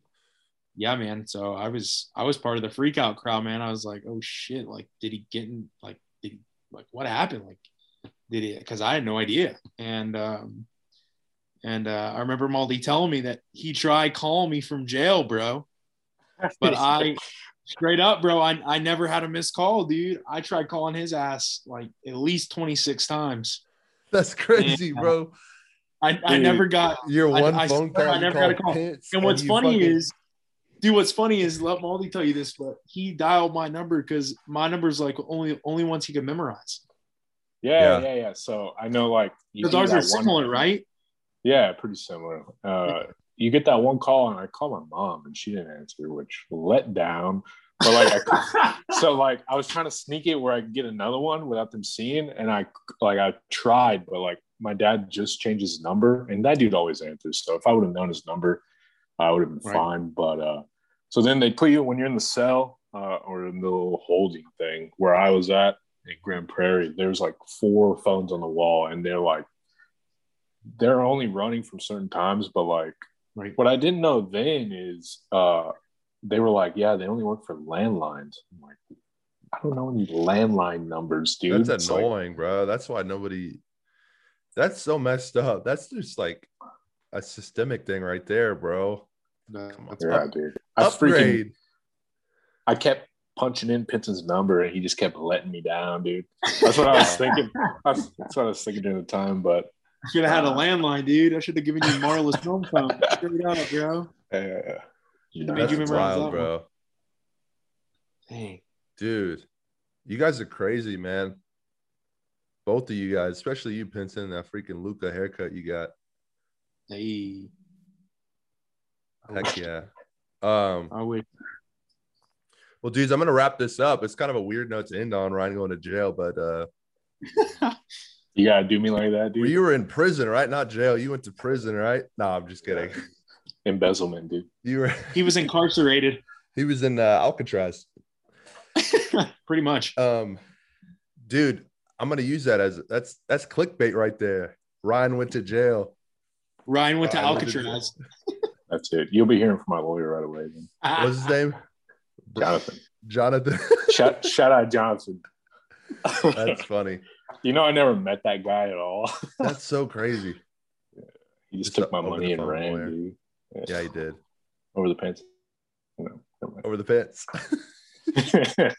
yeah, man. So I was I was part of the freak out crowd, man. I was like, oh shit, like did he get in like like what happened? Like did he because I had no idea. And um and uh I remember Maldi telling me that he tried calling me from jail, bro. But I straight up, bro, I, I never had a missed call, dude. I tried calling his ass like at least 26 times. That's crazy, Yeah. bro. I, I never got Your one I phone swear call. I never got a call. Pitts, And what's you funny fucking- is, dude, what's funny is let Maldi tell you this, but he dialed my number because my number is like only only ones he could memorize. yeah, Yeah. yeah, yeah. So I know, like, you Because ours that are one- similar, right? Yeah, pretty similar. Uh, you get that one call, and I call my mom, and she didn't answer, which let down. But like, I, so like, I was trying to sneak it where I could get another one without them seeing, and I like I tried, but like my dad just changed his number, and that dude always answers. So if I would have known his number, I would have been Right. fine. But uh, so then they put you when you're in the cell uh, or in the little holding thing where I was at in Grand Prairie. There's like four phones on the wall, and they're like they're only running from certain times, but like Right. what I didn't know then is uh they were like, yeah, they only work for landlines. I'm like, I don't know any landline numbers, dude. That's It's like- annoying, bro. That's why nobody. That's so messed up. That's just like a systemic thing right there, bro. Come on. yeah, dude. I freaking I kept punching in Pinson's number and he just kept letting me down, dude. That's what I was thinking. That's, that's what I was thinking during the time, but I should have had a landline, dude. I should have given you Marla's home phone. Straight up, bro. uh, you know, you That's wild, that one. bro. Dang. Dude, you guys are crazy, man. Both of you guys, especially you, Pinson, that freaking Luka haircut you got. Hey. Heck yeah. Um, I would. well, dudes, I'm gonna wrap this up. It's kind of a weird note to end on, Ryan going to jail, but uh you gotta do me like that, dude. well, you were in prison, right? Not jail. You went to prison, right? No, I'm just kidding. Embezzlement, dude. You were He was incarcerated, he was in uh, Alcatraz. pretty much. Um, dude, I'm gonna use that as that's that's clickbait right there. Ryan went to jail. Ryan went to Ryan went to Alcatraz. That's it. You'll be hearing from my lawyer right away. Then. What's his name? Jonathan. Jonathan. shout, shout out Jonathan. That's funny. you know, I never met that guy at all. That's so crazy. he just Just took my money and ran, dude. Yeah, he did. Over the pants. Know, Over the mind.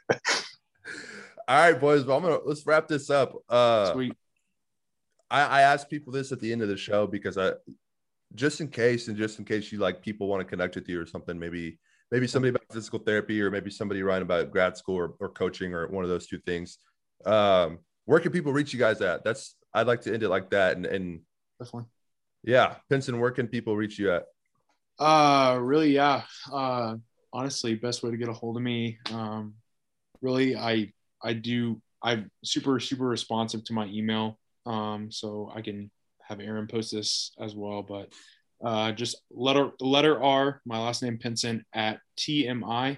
All right, boys. But I'm gonna let's wrap this up. Uh Sweet. I, I ask people this at the end of the show because I just in case and just in case you like people want to connect with you or something, maybe maybe somebody about physical therapy or maybe somebody writing about grad school or, or coaching or one of those two things. Um, where can people reach you guys at? That's I'd like to end it like that. And and Definitely. yeah, Pinson, where can people reach you at? Uh, really, yeah. Uh, honestly, best way to get a hold of me. Um, really, I I do. I'm super super responsive to my email. Um, so I can have Aaron post this as well. But uh, just letter letter R, my last name Pinson at TMI,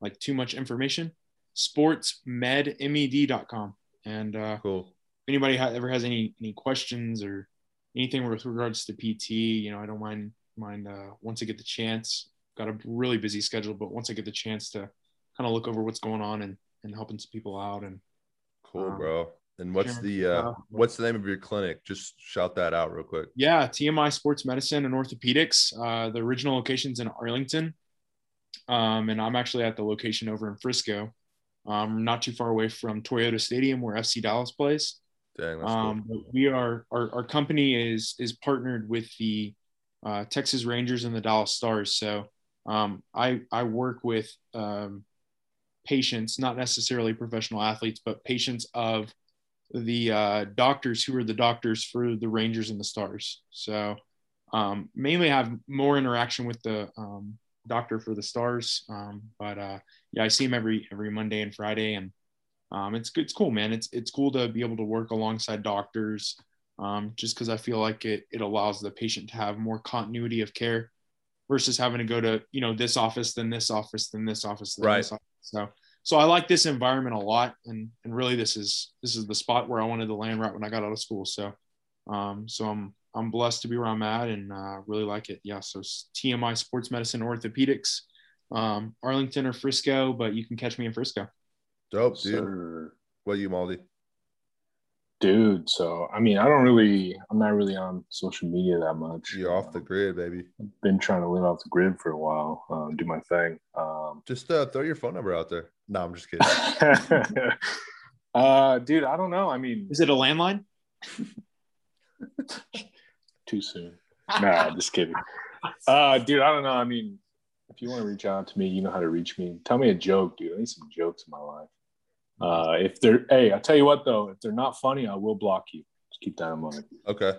like too much information, sportsmed.med.com. And uh, Cool. if anybody ha- ever has any any questions or anything with regards to PT, you know, I don't mind mind uh, once I get the chance. Got a really busy schedule, but once I get the chance to kind of look over what's going on and and helping some people out and Cool, Um, bro. And what's Sharon, the uh, what's the name of your clinic? Just shout that out real quick. Yeah, TMI Sports Medicine and Orthopedics. Uh, the original location's in Arlington, um, and I'm actually at the location over in Frisco, um, not too far away from Toyota Stadium where FC Dallas plays. Dang, that's Um, but we are our, our company is is partnered with the uh, Texas Rangers and the Dallas Stars. So um, I I work with um, patients, not necessarily professional athletes, but patients of the uh, doctors who are the doctors for the Rangers and the Stars. So um, mainly have more interaction with the um, doctor for the Stars, um, but uh, yeah, I see him every every Monday and Friday, and um, it's it's cool, man. It's it's cool to be able to work alongside doctors, um, just because I feel like it it allows the patient to have more continuity of care versus having to go to you know this office, then this office, then this office, then Right. this office. So so I like this environment a lot, and and really this is this is the spot where I wanted to land right when I got out of school. So um, so I'm I'm blessed to be where I'm at, and uh, really like it. Yeah. So TMI Sports Medicine Orthopedics, um, Arlington or Frisco, but you can catch me in Frisco. dope, dude. Sir. What you, Maldy? Dude, so I mean, I don't really, I'm not really on social media that much. You're off the grid, baby. I've been trying to live off the grid for a while, um, do my thing. Um, Just uh, throw your phone number out there. No, I'm just kidding. uh, dude, I don't know. I mean, Is it a landline? too soon. Nah, just kidding. Uh, dude, I don't know. I mean, if you want to reach out to me, you know how to reach me. Tell me a joke, dude. I need some jokes in my life. Uh, if they're, hey, I'll tell you what though, if they're not funny, I will block you. Just keep that in mind. Okay,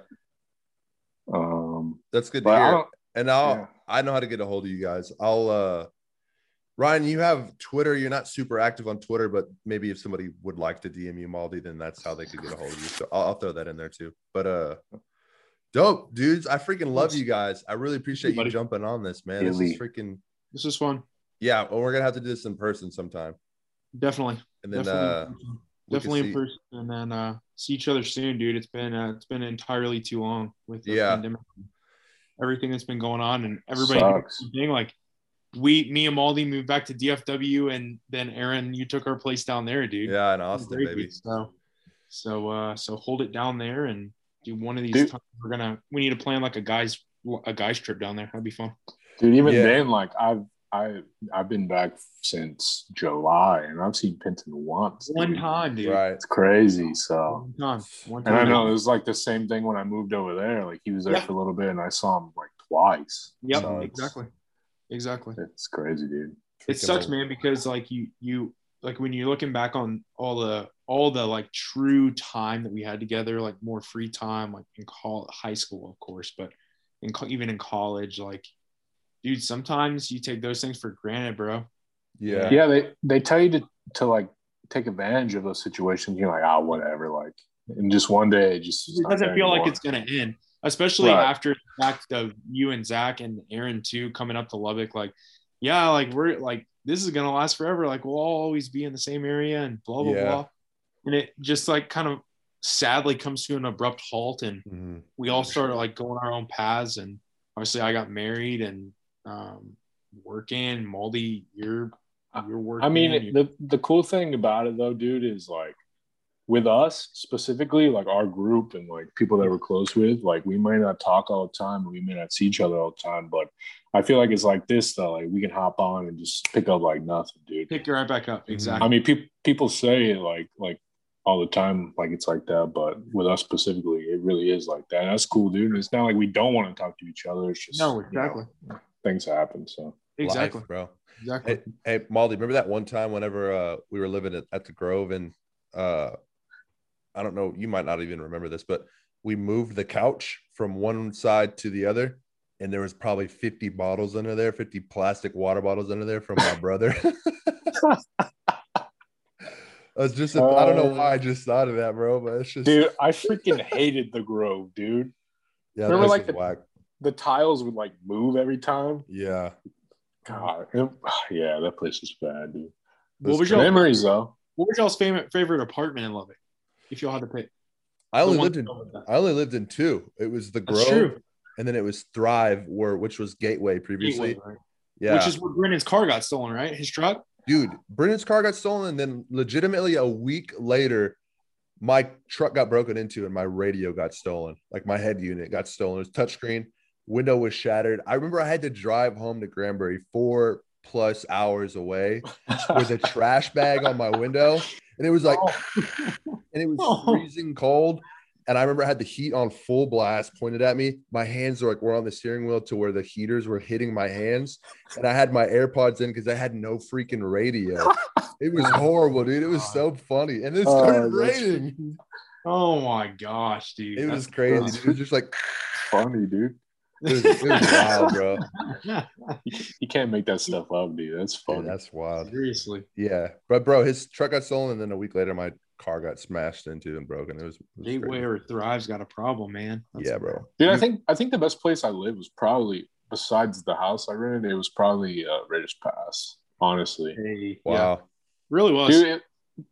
Um, that's good to hear. And I'll Yeah. I know how to get a hold of you guys. I'll uh Ryan, you have Twitter. You're not super active on Twitter, but maybe if somebody would like to DM you, Maldi, then that's how they could get a hold of you. So I'll, I'll throw that in there too. But uh dope, dudes. I freaking love you guys. I really appreciate you buddy. jumping on this, man. This is freaking This is fun. yeah. Well, we're gonna have to do this in person sometime. Definitely. And then definitely, uh definitely in see- person, and then uh, see each other soon, dude. It's been uh, it's been entirely too long with the Yeah. pandemic, everything that's been going on, and everybody being like, we, me and Maldi moved back to DFW, and then Aaron, you took our place down there, dude. yeah, in Austin, great, baby. dude. So, so, uh, so hold it down there, and do one of these Dude. times. We're gonna we need to plan like a guys a guys trip down there. That'd be fun. dude, even Yeah. then, like I've, I, I've been back since July and I've seen Pinson once. One dude. time, dude. Right. It's crazy. So, One time. One time. and. I know it was like the same thing when I moved over there. Like he was there Yeah. for a little bit and I saw him like twice. Yep. So exactly. Exactly. It's crazy, dude. it sucks man because like you you like when you're looking back on all the all the like true time that we had together like more free time like in call high school of course but in co- even in college like dude sometimes you take those things for granted bro Yeah. Yeah, they they tell you to to like take advantage of those situations. You're like, ah, whatever. Like, and just one day, it just it doesn't there feel like it's gonna end especially Right. after the fact of you and zach and aaron too coming up to lubbock like yeah like we're like this is gonna last forever like we'll all always be in the same area and blah blah Yeah. blah and it just like kind of sadly comes to an abrupt halt and Mhm. we all started like going our own paths and obviously i got married and um working Maldi you're you're working I mean, the the cool thing about it though, dude, is like with us specifically, like our group and like people that we're close with, like we might not talk all the time we may not see each other all the time, but I feel like it's like this though, like we can hop on and just pick up like nothing, dude. pick you right back up Mhm. exactly I mean, people people say it like like all the time, like it's like that, but with us specifically, it really is like that. That's cool, dude. It's not like we don't want to talk to each other. It's just no you know, exactly things happen. So exactly Life, bro. exactly Hey, hey, Maldi, remember that one time whenever uh, we were living at, at the Grove and uh, I don't know, you might not even remember this, but we moved the couch from one side to the other, and there was probably 50 bottles under there, 50 plastic water bottles under there from my brother. I was just, I don't know why I just thought of that, bro, but it's just, Dude, I freaking hated the Grove, dude. yeah, remember, this like, the- whack. The tiles would like move every time. Yeah, God, it- yeah, that place is bad, dude. What was That's your Memories though. What was y'all's favorite favorite apartment in Lubbock? If y'all had to pick, I only lived in, I only lived in two. It was the Grove, and then it was Thrive, where which was Gateway previously. Gateway, right? Yeah, Which is where Brennan's car got stolen, right? His truck. dude brennan's car got stolen and then legitimately a week later my truck got broken into and my radio got stolen like my head unit got stolen it was touchscreen window was shattered. I remember i had to drive home to granbury four plus hours away with a trash bag on my window. And it was like and it was Oh. freezing cold. And i remember i had the heat on full blast pointed at me. My hands were like were on the steering wheel to where the heaters were hitting my hands. And i had my airpods in because i had no freaking radio. It was horrible dude. It was so funny. And it Oh, started that's raining. Oh my gosh, dude! it was crazy dude. it was just like Funny, dude. It was, it was wild bro You, you can't make that stuff up, dude. That's Yeah, funny. that's wild Seriously, yeah but bro his truck got stolen and then a week later my car got smashed into and broken it was, it was Gateway crazy. or Thrive's got a problem, man. That's- yeah bro Dude, I think I think the best place I lived was probably besides the house I rented. It was probably uh, Raiders Pass. Honestly, Hey, wow yeah, really was. dude, it,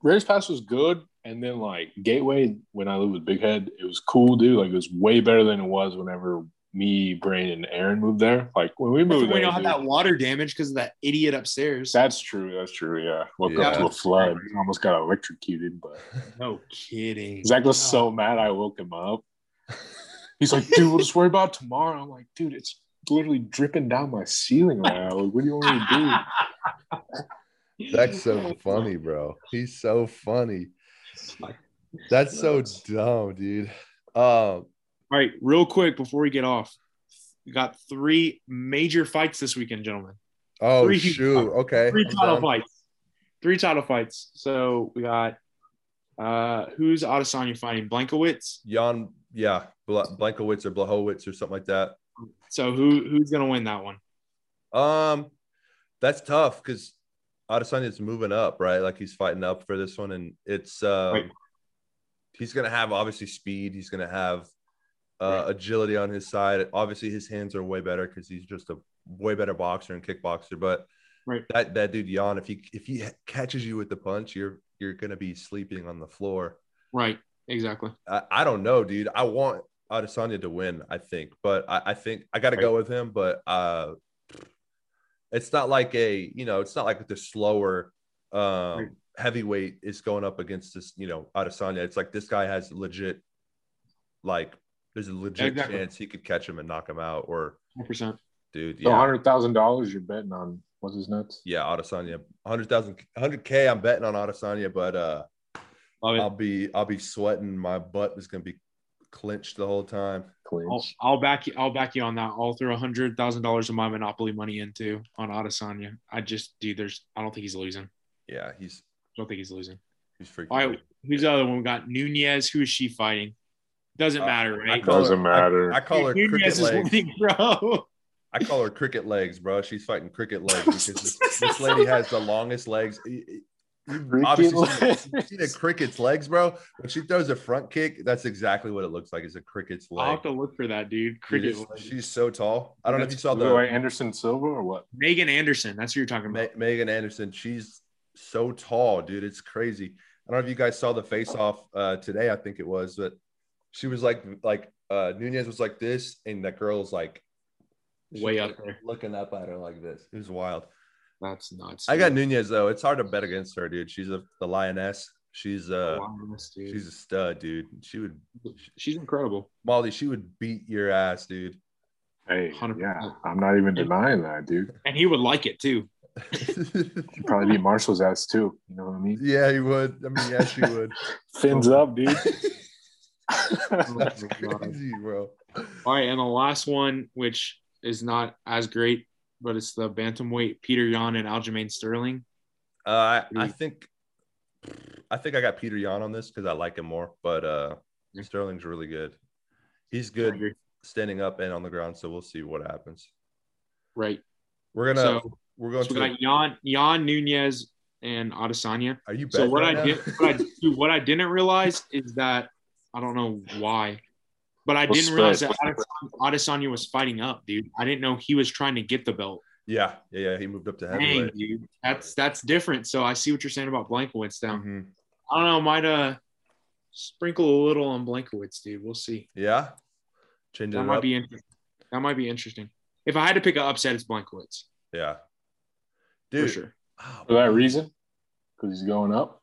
Raiders Pass was good, and then like Gateway when I lived with Big Head, it was cool, dude. Like it was way better than it was whenever me, Brain, and Aaron moved there. Like when we moved when there, y'all had dude, that water damage because of that idiot upstairs. that's true. That's true. Yeah, woke up to a flood. Almost got electrocuted, but no kidding. Zach was so mad I woke him up. He's like, dude, we'll just worry about it tomorrow. I'm like, dude, it's literally dripping down my ceiling right now. Like, what do you want me to do? That's so funny, bro. He's so funny. That's so dumb, dude. Um, All right, real quick before we get off, we got three major fights this weekend, gentlemen. oh Three- shoot. Okay. Three I'm title down. fights. Three title fights. So we got uh who's Adesanya fighting? Blankowitz. Jan, yeah, Bla- Blankowitz or Blahowitz or something like that. So who who's gonna win that one? Um, that's tough because Adesanya's moving up, right? Like he's fighting up for this one, and it's um, Right. he's gonna have obviously speed. He's gonna have uh, agility on his side. Obviously, his hands are way better because he's just a way better boxer and kickboxer. But Right. that that dude Jan, if he if he catches you with the punch, you're you're gonna be sleeping on the floor. Right, exactly. I, I don't know, dude. I want Adesanya to win, I think, but I, I think I got to go with him. But uh, it's not like a, you know, it's not like the slower um, Right. heavyweight is going up against this, you know, Adesanya. It's like this guy has legit, like, there's a legit Exactly. chance he could catch him and knock him out. Or, 100%. dude, So yeah, hundred thousand dollars you're betting on what's his nuts? yeah, Adesanya, 100,000, 100K. I'm betting on Adesanya, but uh, Love. I'll be, I'll be sweating. My butt is going to be clenched the whole time. Clinch. I'll, I'll back you. I'll back you on that. I'll throw a hundred thousand dollars of my monopoly money into on Adesanya. I just, dude, there's. I don't think he's losing. Yeah, he's I don't think he's losing. he's freaking. All right, good. who's the other one? We got Nunes. Who is she fighting? Doesn't Uh, matter, right? call Doesn't her- matter. I, call her Nunes cricket legs. winning, bro. I call her cricket legs, bro. She's fighting cricket legs because this, this lady has the longest legs. You- you- Cricket Obviously, seen- legs. you've seen a cricket's legs, bro. When she throws a front kick, that's exactly what it looks like. It's a cricket's leg. I'll have to look for that, dude. Dude, Cricket. it's- she's so tall. I don't know if you saw Look the like Anderson Silva or what? Megan Anderson. That's who you're talking Ma- about. Megan Anderson. She's so tall, dude. It's crazy. I don't know if you guys saw the face off uh, today. I think it was, but she was like, like uh, Nunes was like this, and that girl's like Way up there. looking up at her like this. It was wild. That's nuts. I got. Nunes though. It's hard to bet against her, dude. She's a the lioness. She's uh Wow, she's a stud, dude. She would she's incredible. Molly, she would beat your ass, dude. Hey, 100%. yeah, I'm not even denying that, dude. And he would like it too. She'd probably beat Marshall's ass too. You know what I mean? yeah, he would. I mean, yeah, she would. Fins up, dude. That's Oh crazy, bro. All right, and the last one, which is not as great, but it's the bantamweight Peter Yan and Aljamain Sterling. Uh, I, I think I think I got Peter Yan on this because I like him more, but uh, Yeah. Sterling's really good. He's good standing up and on the ground, so we'll see what happens. Right. We're gonna So, we're going so we to. got Jan, Jan Nunes and Adesanya. Are you So what right I now? did, what I, what I didn't realize is that I don't know why, but I What's didn't the realize spread? that Adesanya, Adesanya was fighting up, dude. I didn't know he was trying to get the belt. yeah, yeah, yeah. He moved up to Dang, heavyweight. dude, that's that's different. So I see what you're saying about Blankowitz. Now Mhm. I don't know, might uh sprinkle a little on Blankowitz, dude. We'll see. Yeah, change it That might up. be interesting. That might be interesting. If I had to pick an upset, it's Blankowitz yeah, for dude. sure, oh, For that reason, because he's going up.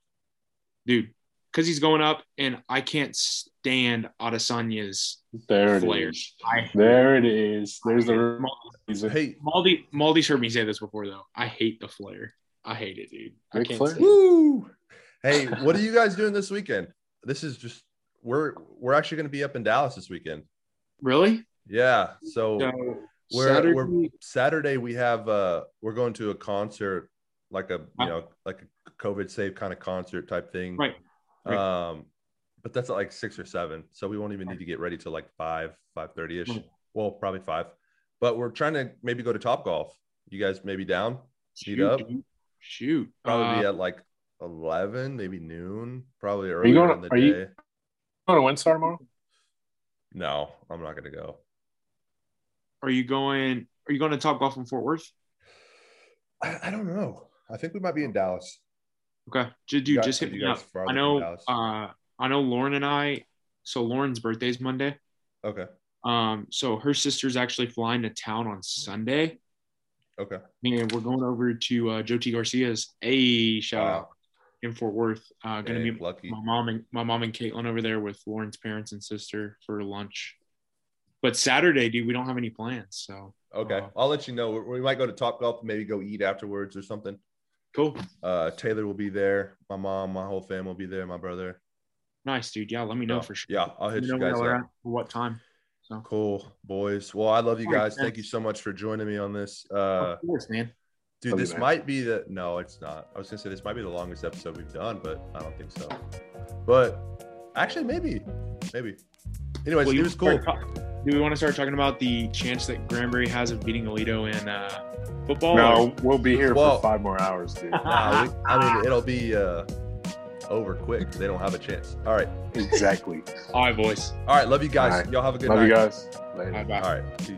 dude. Because he's going up, and I can't stand Adesanya's There it flair. I There it is. There's the reason. Hey, Maldi Maldi's heard me say this before though. I hate the flare. I hate it, dude. I can't Flair? woo! Hey, what are you guys doing this weekend? This is just we're we're actually going to be up in Dallas this weekend. Really? Yeah, so So we're, Saturday, we're Saturday we have uh we're going to a concert like a you know like a COVID safe kind of concert type thing. right. Um, but that's at like six or seven, so we won't even need to get ready till like five five thirty ish. Well, probably five. But we're trying to maybe go to Top Golf. You guys maybe down? Meet Shoot, up? Shoot. Probably Uh, at like eleven, maybe noon. Probably earlier going- in the are day. you- Going to WinStar tomorrow? No, I'm not gonna go. are you going? Are you going to Top Golf in Fort Worth? I, I don't know. I think we might be in Dallas. Okay, dude, You just hit me up. I know. Uh, I know Lauren and I. So Lauren's birthday's Monday. Okay. Um, so her sister's actually flying to town on Sunday, Okay. and we're going over to uh, Joe T Garcia's. A shout Wow. out in Fort Worth. Uh, gonna be lucky. my mom and my mom and Caitlin over there with Lauren's parents and sister for lunch. But Saturday, dude, we don't have any plans. So Okay. Uh, I'll let you know. We- We might go to Top Golf, maybe go eat afterwards or something. Cool, Uh, Taylor will be there. My mom, my whole family will be there. My brother. nice, dude. Yeah, let me know So, for sure. Yeah, I'll hit me you know guys y'all up. at, what time. So Cool, boys. Well, I love you guys. Thank you so much for joining me on this. Uh, of course, man. dude, Love you, this man. might be the no, it's not. I was gonna say this might be the longest episode we've done, but I don't think so. But actually, maybe, maybe. Anyways, Well, it was cool. Start ta- Do we want to start talking about the chance that Granbury has of beating Aledo in uh, football? No, we'll be here Well- for five more hours, dude. Nah, we- I mean, it'll be uh, over quick. They don't have a chance. All right, exactly. All right, boys. all right. Love you guys. All right. Y'all have a good Love night. you guys. Later. Bye bye. All right, peace.